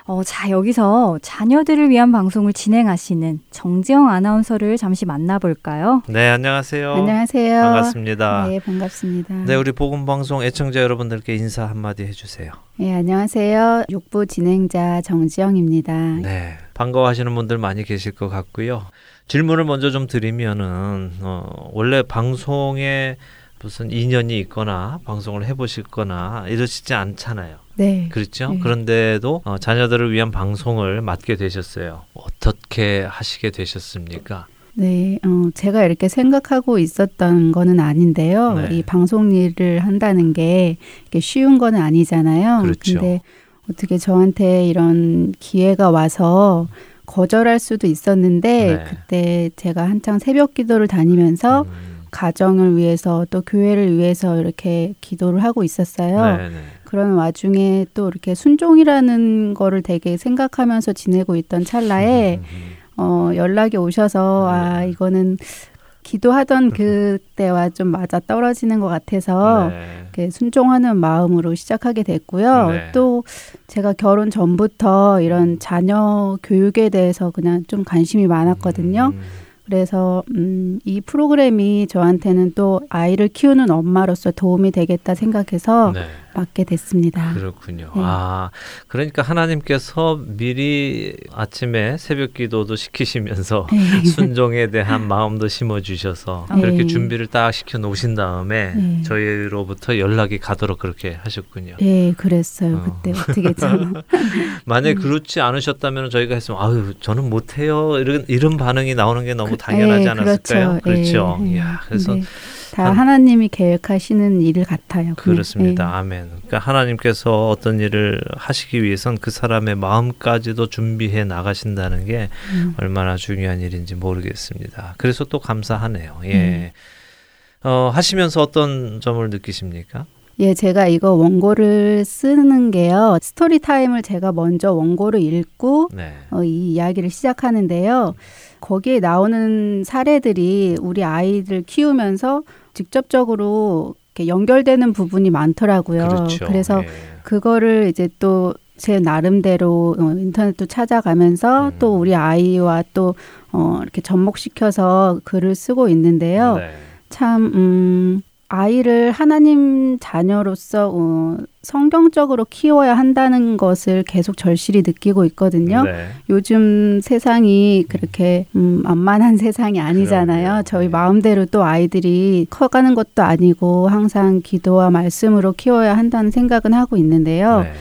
어, 자, 여기서 자녀들을 위한 방송을 진행하시는 정지영 아나운서를 잠시 만나볼까요? 네, 안녕하세요. 안녕하세요. 반갑습니다. 네, 반갑습니다. 네, 우리 복음방송 애청자 여러분들께 인사 한마디 해주세요. 네, 안녕하세요. 육부 진행자 정지영입니다. 네, 반가워하시는 분들 많이 계실 것 같고요. 질문을 먼저 좀 드리면은 어, 원래 방송에 무슨 인연이 있거나 방송을 해보실거나 이러시지 않잖아요. 네. 그렇죠. 네. 그런데도 어, 자녀들을 위한 방송을 맡게 되셨어요. 어떻게 하시게 되셨습니까? 네, 어, 제가 이렇게 생각하고 있었던 거는 아닌데요. 네. 이 방송 일을 한다는 게 쉬운 거는 아니잖아요. 그렇죠. 근데 어떻게 저한테 이런 기회가 와서 거절할 수도 있었는데 네. 그때 제가 한창 새벽 기도를 다니면서 음. 가정을 위해서 또 교회를 위해서 이렇게 기도를 하고 있었어요. 네, 네. 그런 와중에 또 이렇게 순종이라는 거를 되게 생각하면서 지내고 있던 찰나에 음, 음, 음. 어, 연락이 오셔서 아 이거는 기도하던 그때와 좀 맞아 떨어지는 것 같아서 네. 순종하는 마음으로 시작하게 됐고요. 네. 또 제가 결혼 전부터 이런 자녀 교육에 대해서 그냥 좀 관심이 많았거든요. 음. 그래서 음, 이 프로그램이 저한테는 또 아이를 키우는 엄마로서 도움이 되겠다 생각해서 네. 맡게 됐습니다. 그렇군요. 네. 아, 그러니까 하나님께서 미리 아침에 새벽 기도도 시키시면서 네. 순종에 대한 마음도 심어 주셔서 네. 그렇게 준비를 딱 시켜 놓으신 다음에 네. 저희로부터 연락이 가도록 그렇게 하셨군요. 네, 그랬어요. 어. 그때 어떻게 좀 만약 음. 그렇지 않으셨다면 저희가 했으면 아유, 저는 못 해요. 이런 이런 반응이 나오는 게 너무 그, 당연하지 네, 않았을까요? 그렇죠. 그렇죠. 이야, 그래서 다 하나님이 계획하시는 일 같아요. 그렇습니다. 네. 아멘. 그러니까 하나님께서 어떤 일을 하시기 위해선 그 사람의 마음까지도 준비해 나가신다는 게 음. 얼마나 중요한 일인지 모르겠습니다. 그래서 또 감사하네요. 예. 음. 어, 하시면서 어떤 점을 느끼십니까? 예, 제가 이거 원고를 쓰는 게요. story time을 제가 먼저 원고를 읽고 네. 어, 이 이야기를 시작하는데요. 거기에 나오는 사례들이 우리 아이들 키우면서 직접적으로 이렇게 연결되는 부분이 많더라고요. 그렇죠. 그래서 예. 그거를 이제 또 제 나름대로 어, 인터넷도 찾아가면서 음. 또 우리 아이와 또 어, 이렇게 접목시켜서 글을 쓰고 있는데요. 네. 참, 음, 아이를 하나님 자녀로서 어, 성경적으로 키워야 한다는 것을 계속 절실히 느끼고 있거든요. 네. 요즘 세상이 그렇게 음, 만만한 세상이 아니잖아요. 그럼요. 저희 네. 마음대로 또 아이들이 커가는 것도 아니고 항상 기도와 말씀으로 키워야 한다는 생각은 하고 있는데요. 네.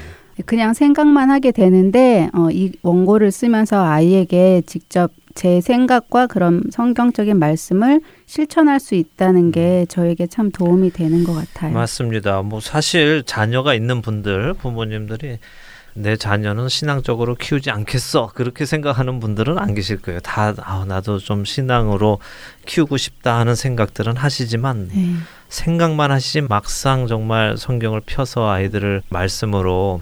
그냥 생각만 하게 되는데 어, 이 원고를 쓰면서 아이에게 직접 제 생각과 그런 성경적인 말씀을 실천할 수 있다는 게 저에게 참 도움이 되는 것 같아요. 맞습니다. 뭐 사실 자녀가 있는 분들 부모님들이 내 자녀는 신앙적으로 키우지 않겠어 그렇게 생각하는 분들은 안 계실 거예요. 다 아, 나도 좀 신앙으로 키우고 싶다 하는 생각들은 하시지만 네. 생각만 하시지 막상 정말 성경을 펴서 아이들을 말씀으로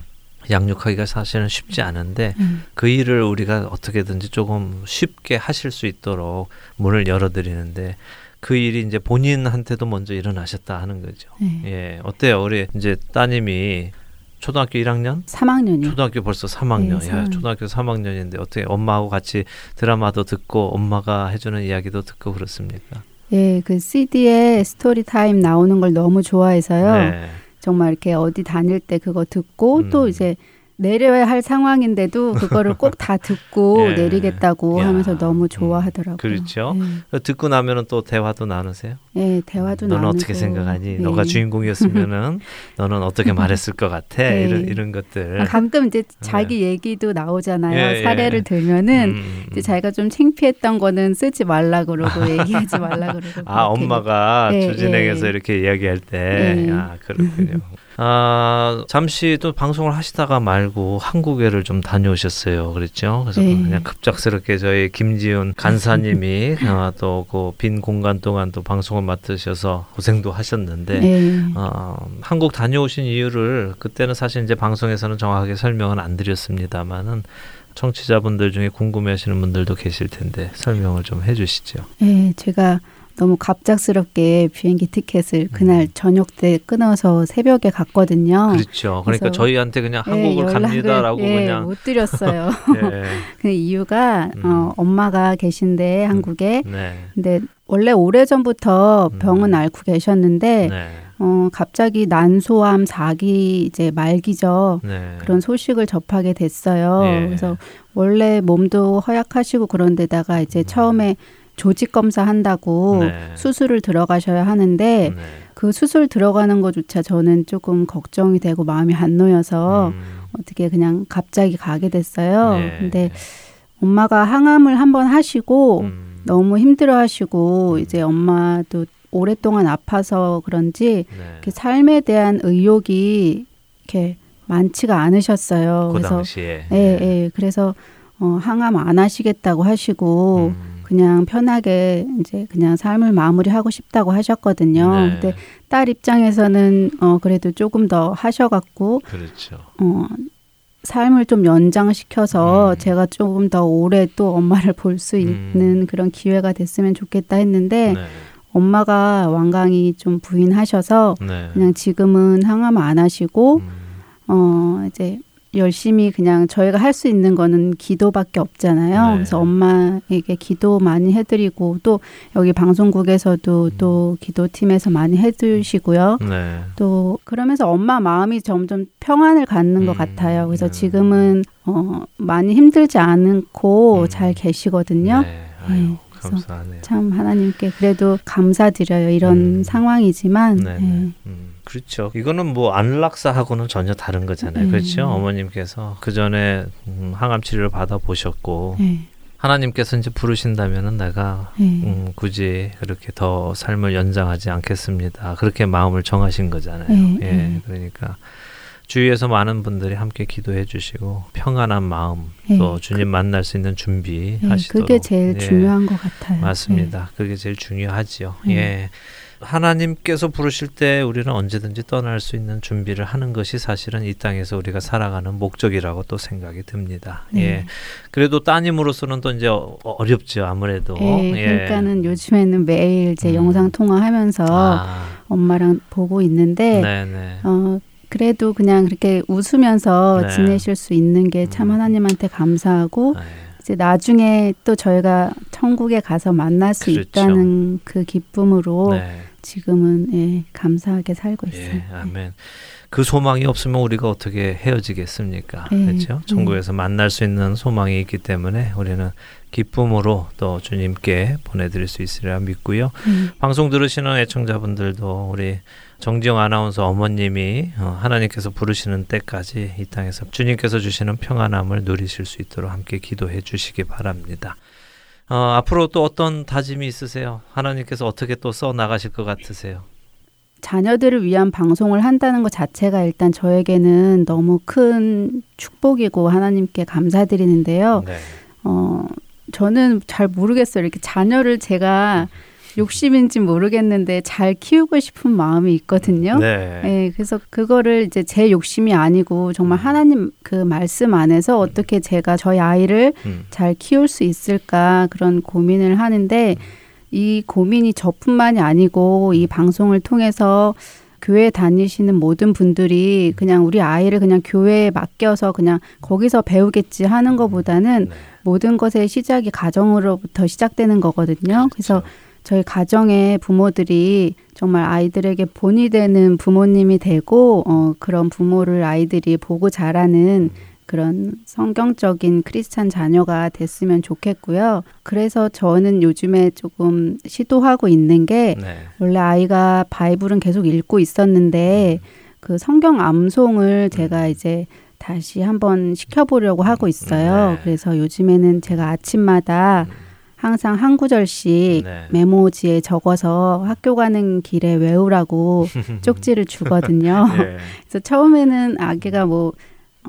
양육하기가 사실은 쉽지 않은데 음. 그 일을 우리가 어떻게든지 조금 쉽게 하실 수 있도록 문을 열어드리는데 그 일이 이제 본인한테도 먼저 일어나셨다 하는 거죠. 네. 예, 어때요? 우리 이제 따님이 초등학교 1학년? 3학년이요. 초등학교 벌써 3학년. 네, 야, 초등학교 3학년인데 어떻게 엄마하고 같이 드라마도 듣고 엄마가 해주는 이야기도 듣고 그렇습니까? 예, 그 CD에 story time 나오는 걸 너무 좋아해서요. 네. 정말 이렇게 어디 다닐 때 그거 듣고 음. 또 이제 내려야 할 상황인데도 그거를 꼭 다 듣고 예. 내리겠다고 야. 하면서 너무 음. 좋아하더라고요. 그렇죠. 예. 듣고 나면은 또 대화도 나누세요? 네, 대화도 너는 나누고. 어떻게 생각하니? 예. 너가 주인공이었으면은 너는 어떻게 말했을 것 같아? 예. 이런 이런 것들. 아, 가끔 이제 자기 네. 얘기도 나오잖아요. 예, 사례를 들면은 음. 이제 자기가 좀 창피했던 거는 쓰지 말라 그러고 얘기하지 말라 그러고. 아, 엄마가 주진행에서 이렇게 이야기할 때, 아 그렇군요. 아, 잠시 또 방송을 하시다가 말고 한국에를 좀 다녀오셨어요. 그랬죠? 그래서 네. 그냥 급작스럽게 저희 김지훈 간사님이 아, 또그 빈 공간 동안 또 방송을 맡으셔서 고생도 하셨는데 네. 어, 한국 다녀오신 이유를 그때는 사실 이제 방송에서는 정확하게 설명은 안 드렸습니다만은 청취자분들 중에 궁금해하시는 분들도 계실 텐데 설명을 좀 해주시죠. 네, 제가 너무 갑작스럽게 비행기 티켓을 그날 음. 저녁 때 끊어서 새벽에 갔거든요. 그렇죠. 그러니까 저희한테 그냥 예, 한국을 예, 갑니다라고 예, 그냥 못 드렸어요. 예. 그 이유가 음. 어, 엄마가 계신데 음. 한국에. 네. 근데 원래 오래 전부터 음. 병은 앓고 계셨는데 네. 어, 갑자기 난소암 4기 이제 말기죠. 네. 그런 소식을 접하게 됐어요. 예. 그래서 원래 몸도 허약하시고 그런 데다가 이제 음. 처음에 조직 검사 한다고 네. 수술을 들어가셔야 하는데 네. 그 수술 들어가는 것조차 저는 조금 걱정이 되고 마음이 안 놓여서 음. 어떻게 그냥 갑자기 가게 됐어요. 네. 근데 엄마가 항암을 한번 하시고 음. 너무 힘들어 하시고 음. 이제 엄마도 오랫동안 아파서 그런지 네. 삶에 대한 의욕이 이렇게 많지가 않으셨어요. 그 그래서 당시에. 예, 예. 그래서 어, 항암 안 하시겠다고 하시고 음. 그냥 편하게 이제 그냥 삶을 마무리하고 싶다고 하셨거든요. 네. 근데 딸 입장에서는 어 그래도 조금 더 하셔갖고 그렇죠. 어 삶을 좀 연장시켜서 음. 제가 조금 더 오래 또 엄마를 볼 수 있는 음. 그런 기회가 됐으면 좋겠다 했는데 네. 엄마가 완강히 좀 부인하셔서 네. 그냥 지금은 항암 안 하시고 음. 어 이제 열심히 그냥 저희가 할 수 있는 거는 기도밖에 없잖아요. 네. 그래서 엄마에게 기도 많이 해드리고 또 여기 방송국에서도 음. 또 기도팀에서 많이 해주시고요. 네. 또 그러면서 엄마 마음이 점점 평안을 갖는 음. 것 같아요. 그래서 네. 지금은 어, 많이 힘들지 않고 음. 잘 계시거든요. 네. 감사하네요. 참 하나님께 그래도 감사드려요. 이런 음. 상황이지만. 네. 네. 음. 그렇죠. 이거는 뭐 안락사하고는 전혀 다른 거잖아요. 음. 그렇죠. 어머님께서 그 전에 음, 항암 치료를 받아 보셨고 네. 하나님께서 이제 부르신다면은 내가 네. 음, 굳이 그렇게 더 삶을 연장하지 않겠습니다. 그렇게 마음을 정하신 거잖아요. 네. 예, 네. 그러니까 주위에서 많은 분들이 함께 기도해 주시고 평안한 마음 네. 또 주님 그, 만날 수 있는 준비 네, 하시도록 그게 제일 예, 중요한 것 같아요. 맞습니다. 그게 제일 중요하지요. 예. 하나님께서 부르실 때 우리는 언제든지 떠날 수 있는 준비를 하는 것이 사실은 이 땅에서 우리가 살아가는 목적이라고 또 생각이 듭니다. 네. 예. 그래도 따님으로서는 또 이제 어, 어렵죠, 아무래도. 예, 예. 그러니까는 요즘에는 매일 제 음. 영상 통화하면서 아. 엄마랑 보고 있는데 네네. 네. 어 그래도 그냥 그렇게 웃으면서 네. 지내실 수 있는 게참 음. 하나님한테 감사하고 네. 이제 나중에 또 저희가 천국에 가서 만날 수 그렇죠. 있다는 그 기쁨으로 네. 지금은 예, 감사하게 살고 예, 있어요. 예, 아멘. 그 소망이 없으면 우리가 어떻게 헤어지겠습니까? 예, 그렇죠? 천국에서 만날 수 있는 소망이 있기 때문에 우리는 기쁨으로 또 주님께 보내드릴 수 있으리라 믿고요. 음. 방송 들으시는 애청자분들도 우리 정지영 아나운서 어머님이 어, 하나님께서 부르시는 때까지 이 땅에서 주님께서 주시는 평안함을 누리실 수 있도록 함께 기도해 주시기 바랍니다. 어, 앞으로 또 어떤 다짐이 있으세요? 하나님께서 어떻게 또 써 나가실 것 같으세요? 자녀들을 위한 방송을 한다는 것 자체가 일단 저에게는 너무 큰 축복이고 하나님께 감사드리는데요. 네. 어, 저는 잘 모르겠어요. 이렇게 자녀를 제가 욕심인지 모르겠는데 잘 키우고 싶은 마음이 있거든요. 네. 네. 그래서 그거를 이제 제 욕심이 아니고 정말 하나님 그 말씀 안에서 어떻게 제가 저희 아이를 음. 잘 키울 수 있을까 그런 고민을 하는데 이 고민이 저뿐만이 아니고 이 방송을 통해서 교회 다니시는 모든 분들이 그냥 우리 아이를 그냥 교회에 맡겨서 그냥 거기서 배우겠지 하는 것보다는 네. 모든 것의 시작이 가정으로부터 시작되는 거거든요. 그렇죠. 그래서 저희 가정의 부모들이 정말 아이들에게 본이 되는 부모님이 되고 어, 그런 부모를 아이들이 보고 자라는 그런 성경적인 크리스찬 자녀가 됐으면 좋겠고요. 그래서 저는 요즘에 조금 시도하고 있는 게 네. 원래 아이가 바이블은 계속 읽고 있었는데 그 성경 암송을 제가 이제 다시 한번 시켜보려고 하고 있어요. 네. 그래서 요즘에는 제가 아침마다 항상 한 구절씩 네. 메모지에 적어서 학교 가는 길에 외우라고 쪽지를 주거든요. 네. 그래서 처음에는 아기가 뭐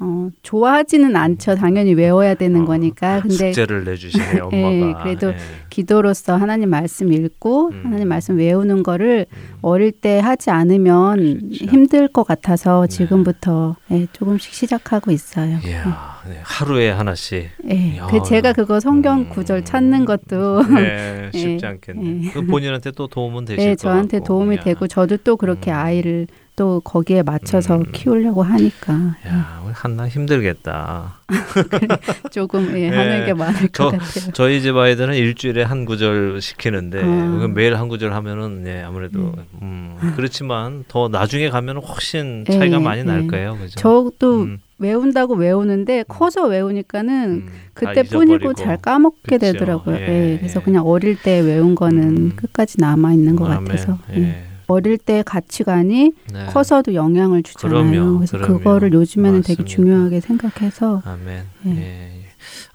어, 좋아하지는 않죠. 당연히 외워야 되는 어, 거니까. 근데 숙제를 내주시네요, 엄마가. 네, 그래도 네. 기도로서 하나님 말씀 읽고 음. 하나님 말씀 외우는 거를 음. 어릴 때 하지 않으면 그렇죠. 힘들 것 같아서 네. 지금부터 네. 조금씩 시작하고 있어요. 이야, 네. 하루에 하나씩. 네, 그 제가 그거 성경 음. 구절 찾는 것도 네, 쉽지 않겠네. 그 본인한테 또 도움은 되실 네, 저한테 도움이 야. 되고 저도 또 그렇게 음. 아이를 또 거기에 맞춰서 음. 키우려고 하니까. 야, 우리 한나 힘들겠다. 조금 예, 예, 하는 게 많을 저, 것 같아요. 저희 집 아이들은 일주일에 한 구절 시키는데 어. 매일 한 구절 하면은 예, 아무래도 음. 음, 그렇지만 더 나중에 가면은 훨씬 차이가 예, 많이 날 예. 거예요. 그죠? 저도 음. 외운다고 외우는데 음. 커서 외우니까는 음, 그때 뿐이고 잘 까먹게 그쵸. 되더라고요. 예, 예, 그래서 그냥 어릴 때 외운 거는 끝까지 남아 있는 것 같아서. 예. 어릴 때 가치관이 네. 커서도 영향을 주잖아요. 그럼요, 그래서 그럼요. 그거를 요즘에는 맞습니다. 되게 중요하게 생각해서 아멘. 예. 예.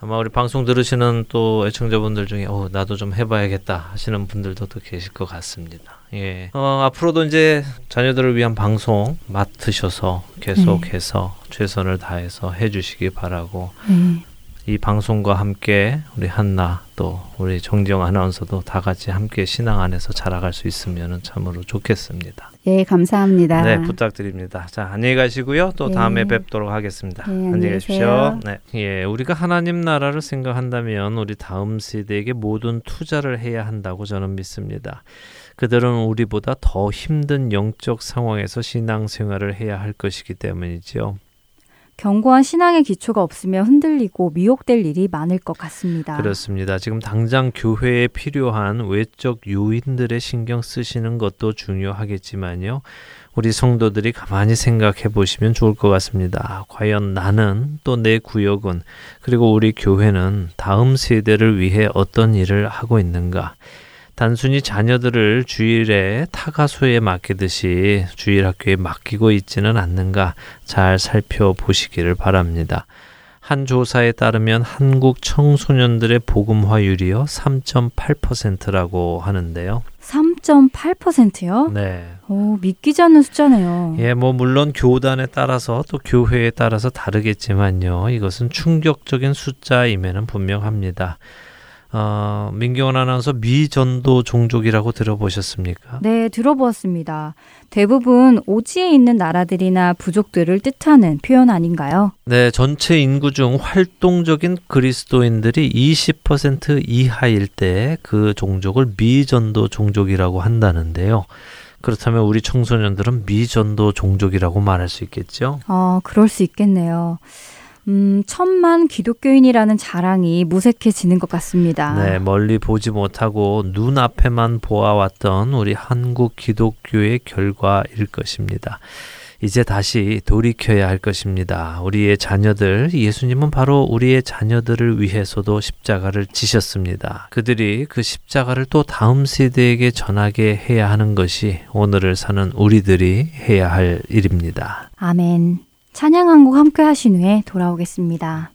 아마 우리 방송 들으시는 또 애청자분들 중에 어, 나도 좀 해봐야겠다 하시는 분들도 또 계실 것 같습니다. 예. 어, 앞으로도 이제 자녀들을 위한 방송 맡으셔서 계속해서 네. 최선을 다해서 해주시기 바라고 네. 이 방송과 함께 우리 한나 또 우리 정지영 아나운서도 다 같이 함께 신앙 안에서 자라갈 수 있으면 참으로 좋겠습니다. 예, 감사합니다. 네, 부탁드립니다. 자, 안녕히 가시고요. 또 네. 다음에 뵙도록 하겠습니다. 네, 안녕히 계십시오. 네, 예, 우리가 하나님 나라를 생각한다면 우리 다음 세대에게 모든 투자를 해야 한다고 저는 믿습니다. 그들은 우리보다 더 힘든 영적 상황에서 신앙생활을 해야 할 것이기 때문이지요. 견고한 신앙의 기초가 없으면 흔들리고 미혹될 일이 많을 것 같습니다. 그렇습니다. 지금 당장 교회에 필요한 외적 요인들에 신경 쓰시는 것도 중요하겠지만요. 우리 성도들이 가만히 생각해 보시면 좋을 것 같습니다. 과연 나는 또 내 구역은 그리고 우리 교회는 다음 세대를 위해 어떤 일을 하고 있는가? 단순히 자녀들을 주일에 타가소에 맡기듯이 주일 학교에 맡기고 있지는 않는가 잘 살펴보시기를 바랍니다. 한 조사에 따르면 한국 청소년들의 복음화율이요 3.8%라고 하는데요. 3.8%요? 네. 오, 믿기지 않는 숫자네요. 예, 뭐 물론 교단에 따라서 또 교회에 따라서 다르겠지만요. 이것은 충격적인 숫자임에는 분명합니다. 어, 민경원 아나운서 미전도 종족이라고 들어보셨습니까? 네, 들어보았습니다. 대부분 오지에 있는 나라들이나 부족들을 뜻하는 표현 아닌가요? 네, 전체 인구 중 활동적인 그리스도인들이 20% 이하일 때 그 종족을 미전도 종족이라고 한다는데요. 그렇다면 우리 청소년들은 미전도 종족이라고 말할 수 있겠죠? 어, 그럴 수 있겠네요. 음, 천만 기독교인이라는 자랑이 무색해지는 것 같습니다. 네, 멀리 보지 못하고 눈앞에만 보아왔던 우리 한국 기독교의 결과일 것입니다. 이제 다시 돌이켜야 할 것입니다. 우리의 자녀들, 예수님은 바로 우리의 자녀들을 위해서도 십자가를 지셨습니다. 그들이 그 십자가를 또 다음 세대에게 전하게 해야 하는 것이 오늘을 사는 우리들이 해야 할 일입니다. 아멘. 찬양 한 곡 함께 하신 후에 돌아오겠습니다.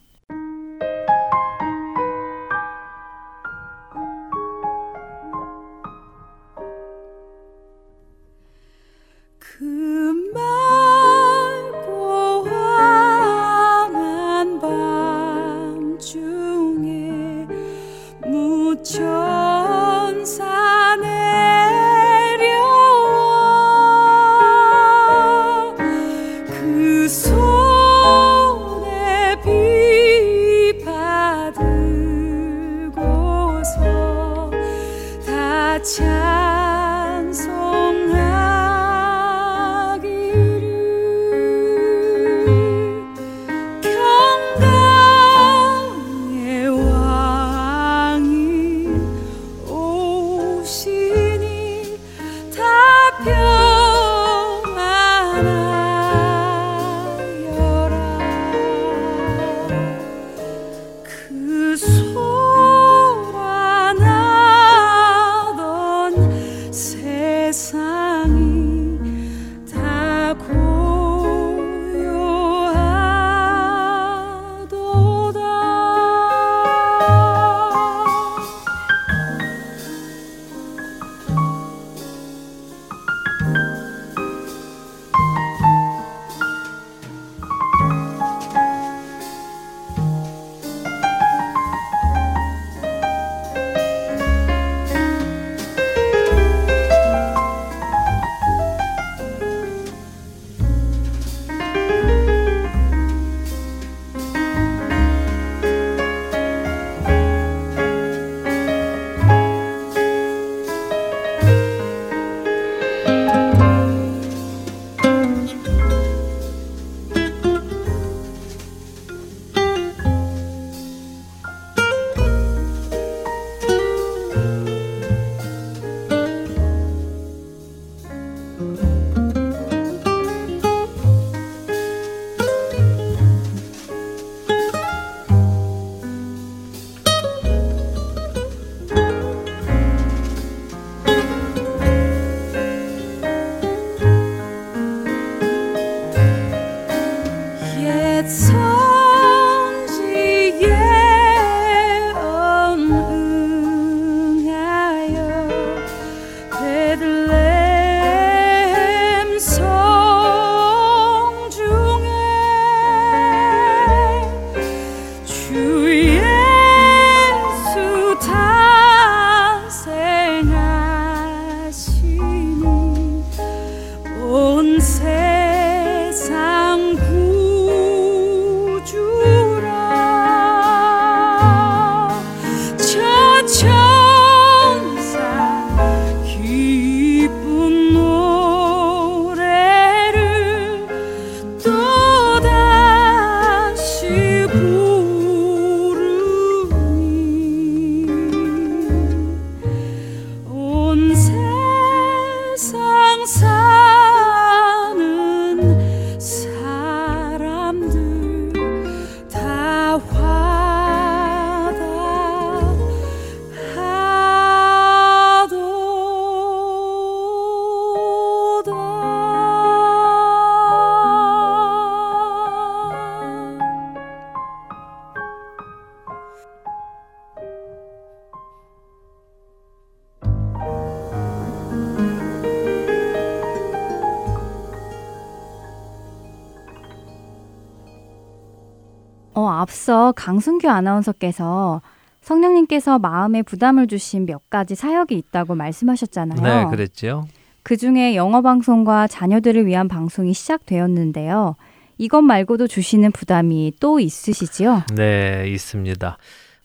앞서 강순규 아나운서께서 성령님께서 마음에 부담을 주신 몇 가지 사역이 있다고 말씀하셨잖아요. 네, 그랬죠. 그 중에 영어 방송과 자녀들을 위한 방송이 시작되었는데요. 이것 말고도 주시는 부담이 또 있으시지요? 네, 있습니다.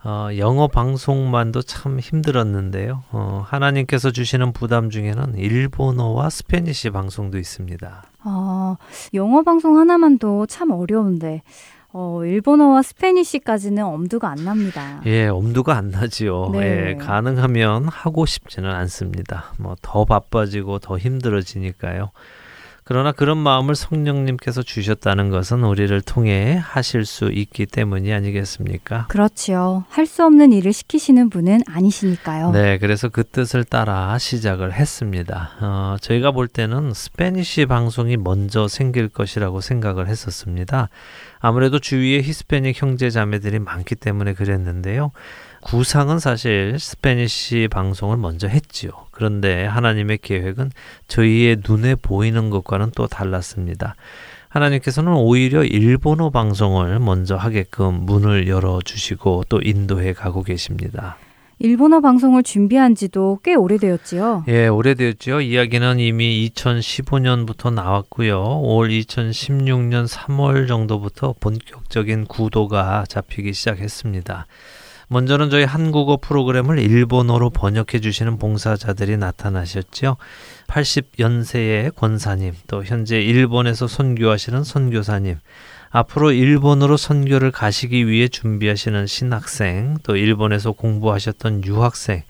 어, 영어 방송만도 참 힘들었는데요. 어, 하나님께서 주시는 부담 중에는 일본어와 스페니시 방송도 있습니다. 어, 영어 방송 하나만도 참 어려운데 어, 일본어와 Spanish까지는 엄두가 안 납니다. 예, 엄두가 안 나지요. 네. 예, 가능하면 하고 싶지는 않습니다. 뭐 더 바빠지고 더 힘들어지니까요. 그러나 그런 마음을 성령님께서 주셨다는 것은 우리를 통해 하실 수 있기 때문이 아니겠습니까? 그렇지요. 할 수 없는 일을 시키시는 분은 아니시니까요. 네, 그래서 그 뜻을 따라 시작을 했습니다. 어, 저희가 볼 때는 Spanish 방송이 먼저 생길 것이라고 생각을 했었습니다. 아무래도 주위에 히스패닉 형제 자매들이 많기 때문에 그랬는데요. 구상은 사실 Spanish 방송을 먼저 했지요. 그런데 하나님의 계획은 저희의 눈에 보이는 것과는 또 달랐습니다. 하나님께서는 오히려 일본어 방송을 먼저 하게끔 문을 열어주시고 또 인도해 가고 계십니다. 일본어 방송을 준비한 지도 꽤 오래되었지요. 예, 오래되었죠. 이야기는 이미 2015년부터 나왔고요. 올 2016년 3월 정도부터 본격적인 구도가 잡히기 시작했습니다. 먼저는 저희 한국어 프로그램을 일본어로 번역해 주시는 봉사자들이 나타나셨죠. 80연세의 권사님, 또 현재 일본에서 선교하시는 선교사님, 앞으로 일본으로 선교를 가시기 위해 준비하시는 신학생, 또 일본에서 공부하셨던 유학생,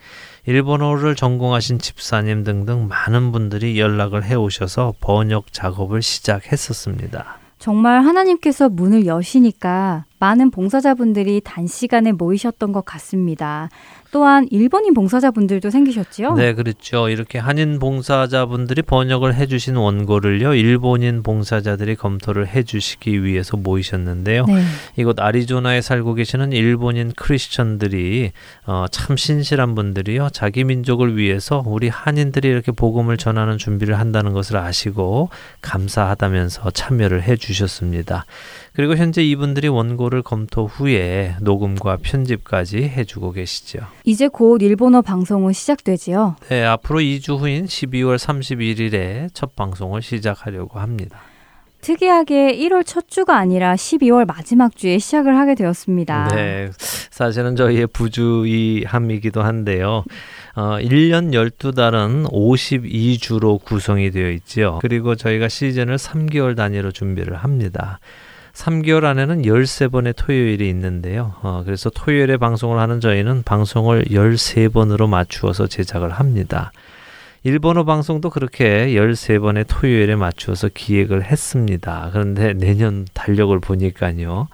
일본어를 전공하신 집사님 등등 많은 분들이 연락을 해 오셔서 번역 작업을 시작했었습니다. 정말 하나님께서 문을 여시니까 많은 봉사자분들이 단시간에 모이셨던 것 같습니다. 또한 일본인 봉사자분들도 생기셨지요? 네, 그렇죠. 이렇게 한인 봉사자분들이 번역을 해주신 원고를요, 일본인 봉사자들이 검토를 해주시기 위해서 모이셨는데요. 네. 이곳 아리조나에 살고 계시는 일본인 크리스천들이 어, 참 신실한 분들이요, 자기 민족을 위해서 우리 한인들이 이렇게 복음을 전하는 준비를 한다는 것을 아시고 감사하다면서 참여를 해주셨습니다. 그리고 현재 이분들이 원고를 검토 후에 녹음과 편집까지 해주고 계시죠. 이제 곧 일본어 방송은 시작되지요? 네, 앞으로 2주 후인 12월 31일에 첫 방송을 시작하려고 합니다. 특이하게 1월 첫 주가 아니라 12월 마지막 주에 시작을 하게 되었습니다. 네. 사실은 저희의 부주의함이기도 한데요. 어, 1년 12달은 52주로 구성이 되어 있지요. 그리고 저희가 시즌을 3개월 단위로 준비를 합니다. 3개월 안에는 13번의 토요일이 있는데요. 어, 그래서 토요일에 방송을 하는 저희는 방송을 13번으로 맞추어서 제작을 합니다. 일본어 방송도 그렇게 13번의 토요일에 맞추어서 기획을 했습니다. 그런데 내년 달력을 보니까요.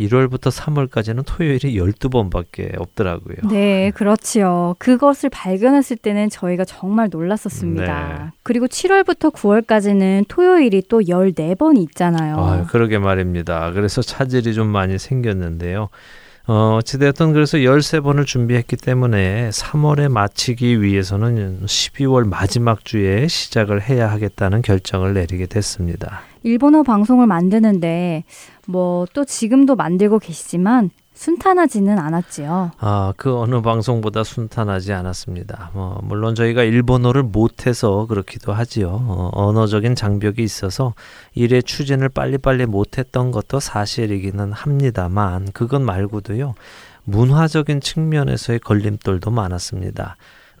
1월부터 3월까지는 토요일이 12번밖에 없더라고요. 네, 그렇지요. 그것을 발견했을 때는 저희가 정말 놀랐었습니다. 네. 그리고 7월부터 9월까지는 토요일이 또 14번이 있잖아요. 아, 그러게 말입니다. 그래서 차질이 좀 많이 생겼는데요. 어, 어찌됐든 그래서 13번을 준비했기 때문에 3월에 마치기 위해서는 12월 마지막 주에 시작을 해야 하겠다는 결정을 내리게 됐습니다. 일본어 방송을 만드는데 뭐 또 지금도 만들고 계시지만 순탄하지는 않았지요. 아, 그 어느 방송보다 순탄하지 않았습니다. 뭐 물론 저희가 일본어를 못해서 그렇기도 하지요. 어, 언어적인 장벽이 있어서 일의 추진을 빨리빨리 못했던 것도 사실이기는 합니다만 그것 말고도요. 문화적인 측면에서의 걸림돌도 많았습니다.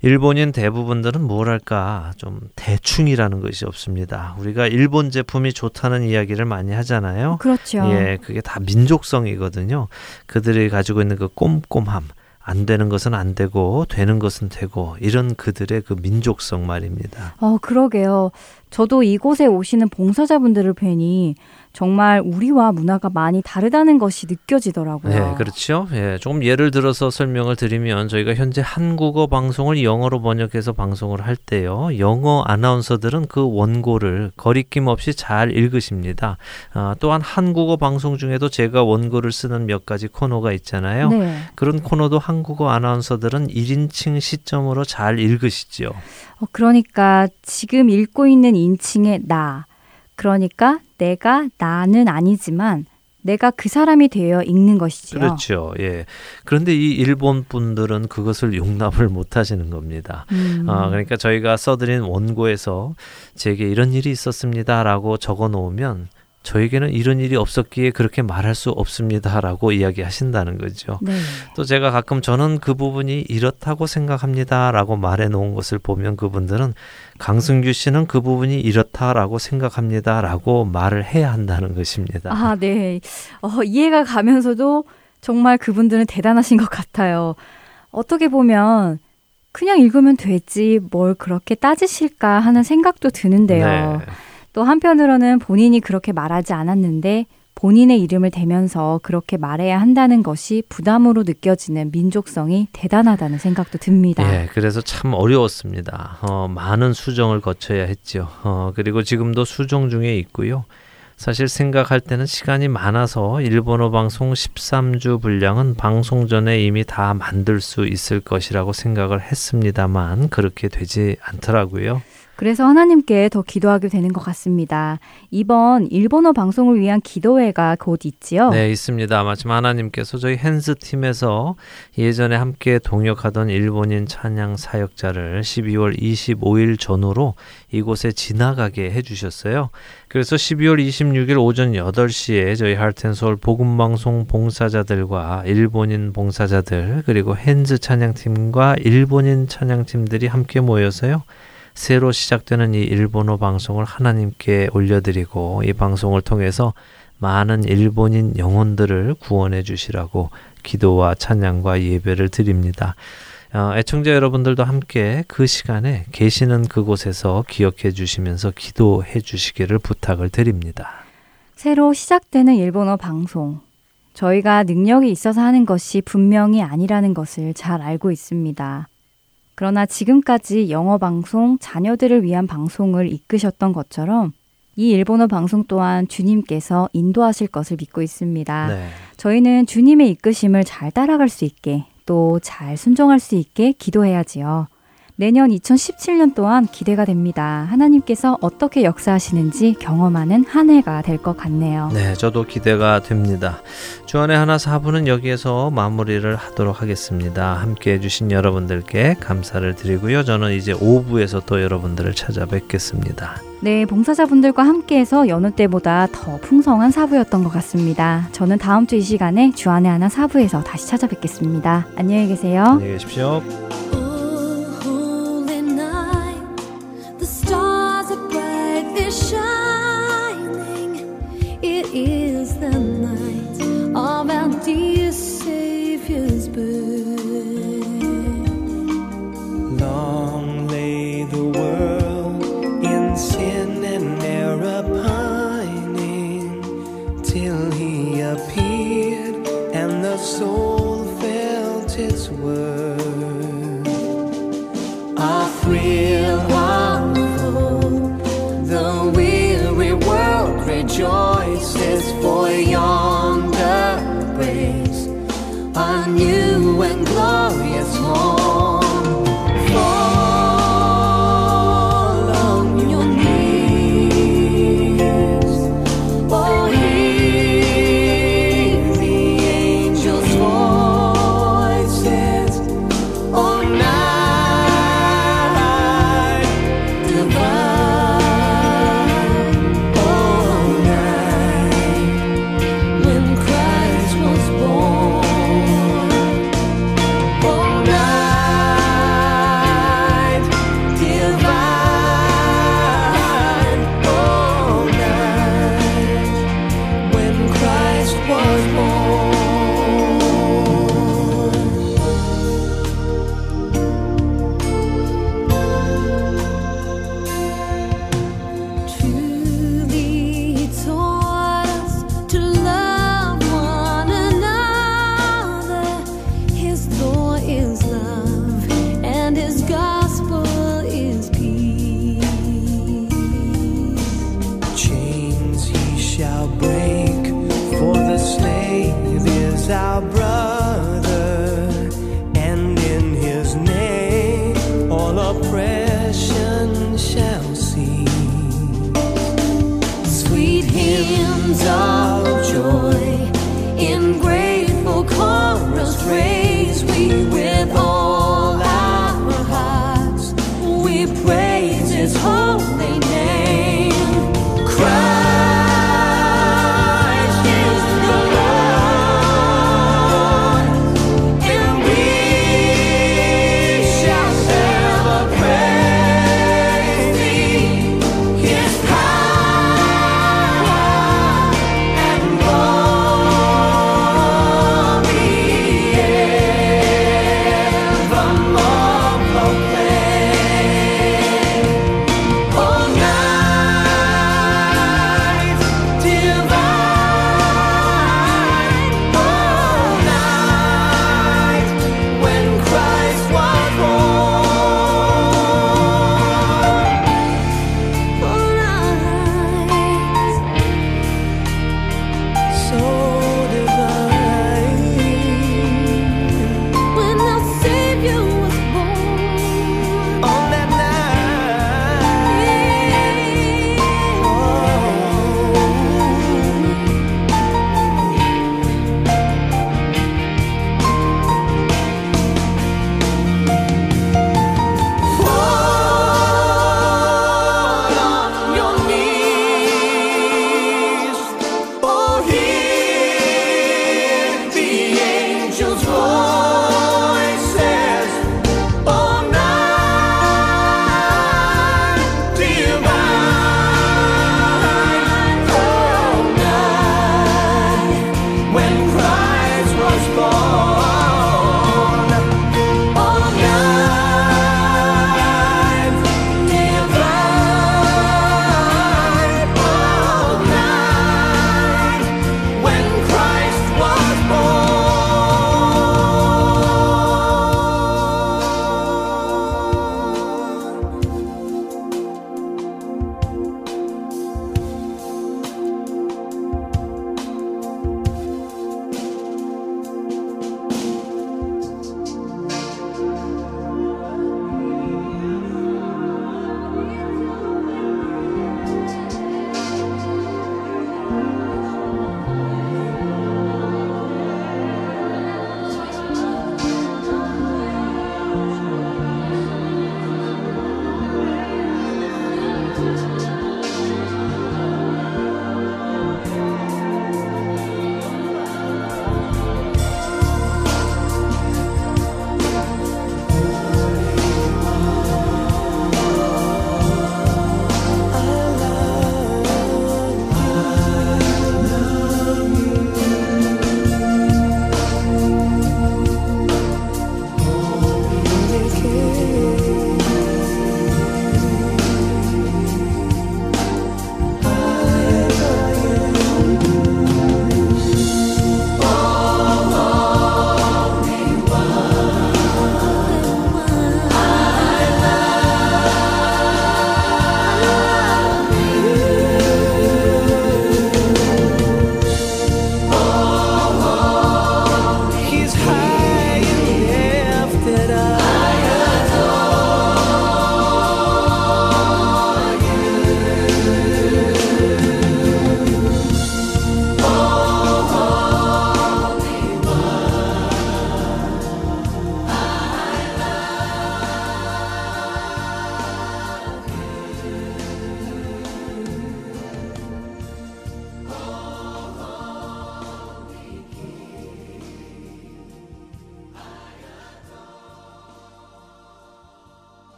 일본인 대부분들은 뭐랄까 좀 대충이라는 것이 없습니다. 우리가 일본 제품이 좋다는 이야기를 많이 하잖아요. 그렇죠. 예, 그게 다 민족성이거든요. 그들이 가지고 있는 그 꼼꼼함, 안 되는 것은 안 되고 되는 것은 되고 이런 그들의 그 민족성 말입니다. 어, 그러게요. 저도 이곳에 오시는 봉사자분들을 뵈니 정말 우리와 문화가 많이 다르다는 것이 느껴지더라고요. 네, 그렇죠. 예, 조금 예를 들어서 설명을 드리면 저희가 현재 한국어 방송을 영어로 번역해서 방송을 할 때요. 영어 아나운서들은 그 원고를 거리낌 없이 잘 읽으십니다. 아, 또한 한국어 방송 중에도 제가 원고를 쓰는 몇 가지 코너가 있잖아요. 네. 그런 코너도 한국어 아나운서들은 1인칭 시점으로 잘 읽으시죠. 어, 그러니까 지금 읽고 있는 인칭의 나, 그러니까 내가 나는 아니지만 내가 그 사람이 되어 읽는 것이지요. 그렇죠. 예. 그런데 이 일본 분들은 그것을 용납을 못 하시는 겁니다. 음. 아, 그러니까 저희가 써드린 원고에서 제게 이런 일이 있었습니다라고 적어 놓으면 저에게는 이런 일이 없었기에 그렇게 말할 수 없습니다라고 이야기하신다는 거죠. 네. 또 제가 가끔 저는 그 부분이 이렇다고 생각합니다라고 말해 놓은 것을 보면 그분들은 강승규 씨는 그 부분이 이렇다라고 생각합니다라고 말을 해야 한다는 것입니다. 아, 네. 어, 이해가 가면서도 정말 그분들은 대단하신 것 같아요. 어떻게 보면 그냥 읽으면 되지 뭘 그렇게 따지실까 하는 생각도 드는데요. 네. 또 한편으로는 본인이 그렇게 말하지 않았는데 본인의 이름을 대면서 그렇게 말해야 한다는 것이 부담으로 느껴지는 민족성이 대단하다는 생각도 듭니다. 예, 그래서 참 어려웠습니다. 어, 많은 수정을 거쳐야 했죠. 어, 그리고 지금도 수정 중에 있고요. 사실 생각할 때는 시간이 많아서 일본어 방송 13주 분량은 방송 전에 이미 다 만들 수 있을 것이라고 생각을 했습니다만 그렇게 되지 않더라고요. 그래서 하나님께 더 기도하게 되는 것 같습니다. 이번 일본어 방송을 위한 기도회가 곧 있지요? 네, 있습니다. 마침 하나님께서 저희 핸스 팀에서 예전에 함께 동역하던 일본인 찬양 사역자를 12월 25일 전후로 이곳에 지나가게 해주셨어요. 그래서 12월 26일 오전 8시에 저희 할텐서울 복음방송 봉사자들과 일본인 봉사자들 그리고 핸즈 찬양팀과 일본인 찬양팀들이 함께 모여서요. 새로 시작되는 이 일본어 방송을 하나님께 올려드리고 이 방송을 통해서 많은 일본인 영혼들을 구원해 주시라고 기도와 찬양과 예배를 드립니다. 어, 애청자 여러분들도 함께 그 시간에 계시는 그곳에서 기억해 주시면서 기도해 주시기를 부탁을 드립니다. 새로 시작되는 일본어 방송. 저희가 능력이 있어서 하는 것이 분명히 아니라는 것을 잘 알고 있습니다. 그러나 지금까지 영어 방송, 자녀들을 위한 방송을 이끄셨던 것처럼 이 일본어 방송 또한 주님께서 인도하실 것을 믿고 있습니다. 네. 저희는 주님의 이끄심을 잘 따라갈 수 있게 또 잘 순종할 수 있게 기도해야지요. 내년 2017년 또한 기대가 됩니다. 하나님께서 어떻게 역사하시는지 경험하는 한 해가 될 것 같네요. 네, 저도 기대가 됩니다. 주안의 하나 사부는 여기에서 마무리를 하도록 하겠습니다. 함께 해주신 여러분들께 감사를 드리고요. 저는 이제 5부에서 또 여러분들을 찾아뵙겠습니다. 네, 봉사자분들과 함께해서 여느 때보다 더 풍성한 사부였던 것 같습니다. 저는 다음 주 이 시간에 주안의 하나 사부에서 다시 찾아뵙겠습니다. 안녕히 계세요. 안녕히 계십시오.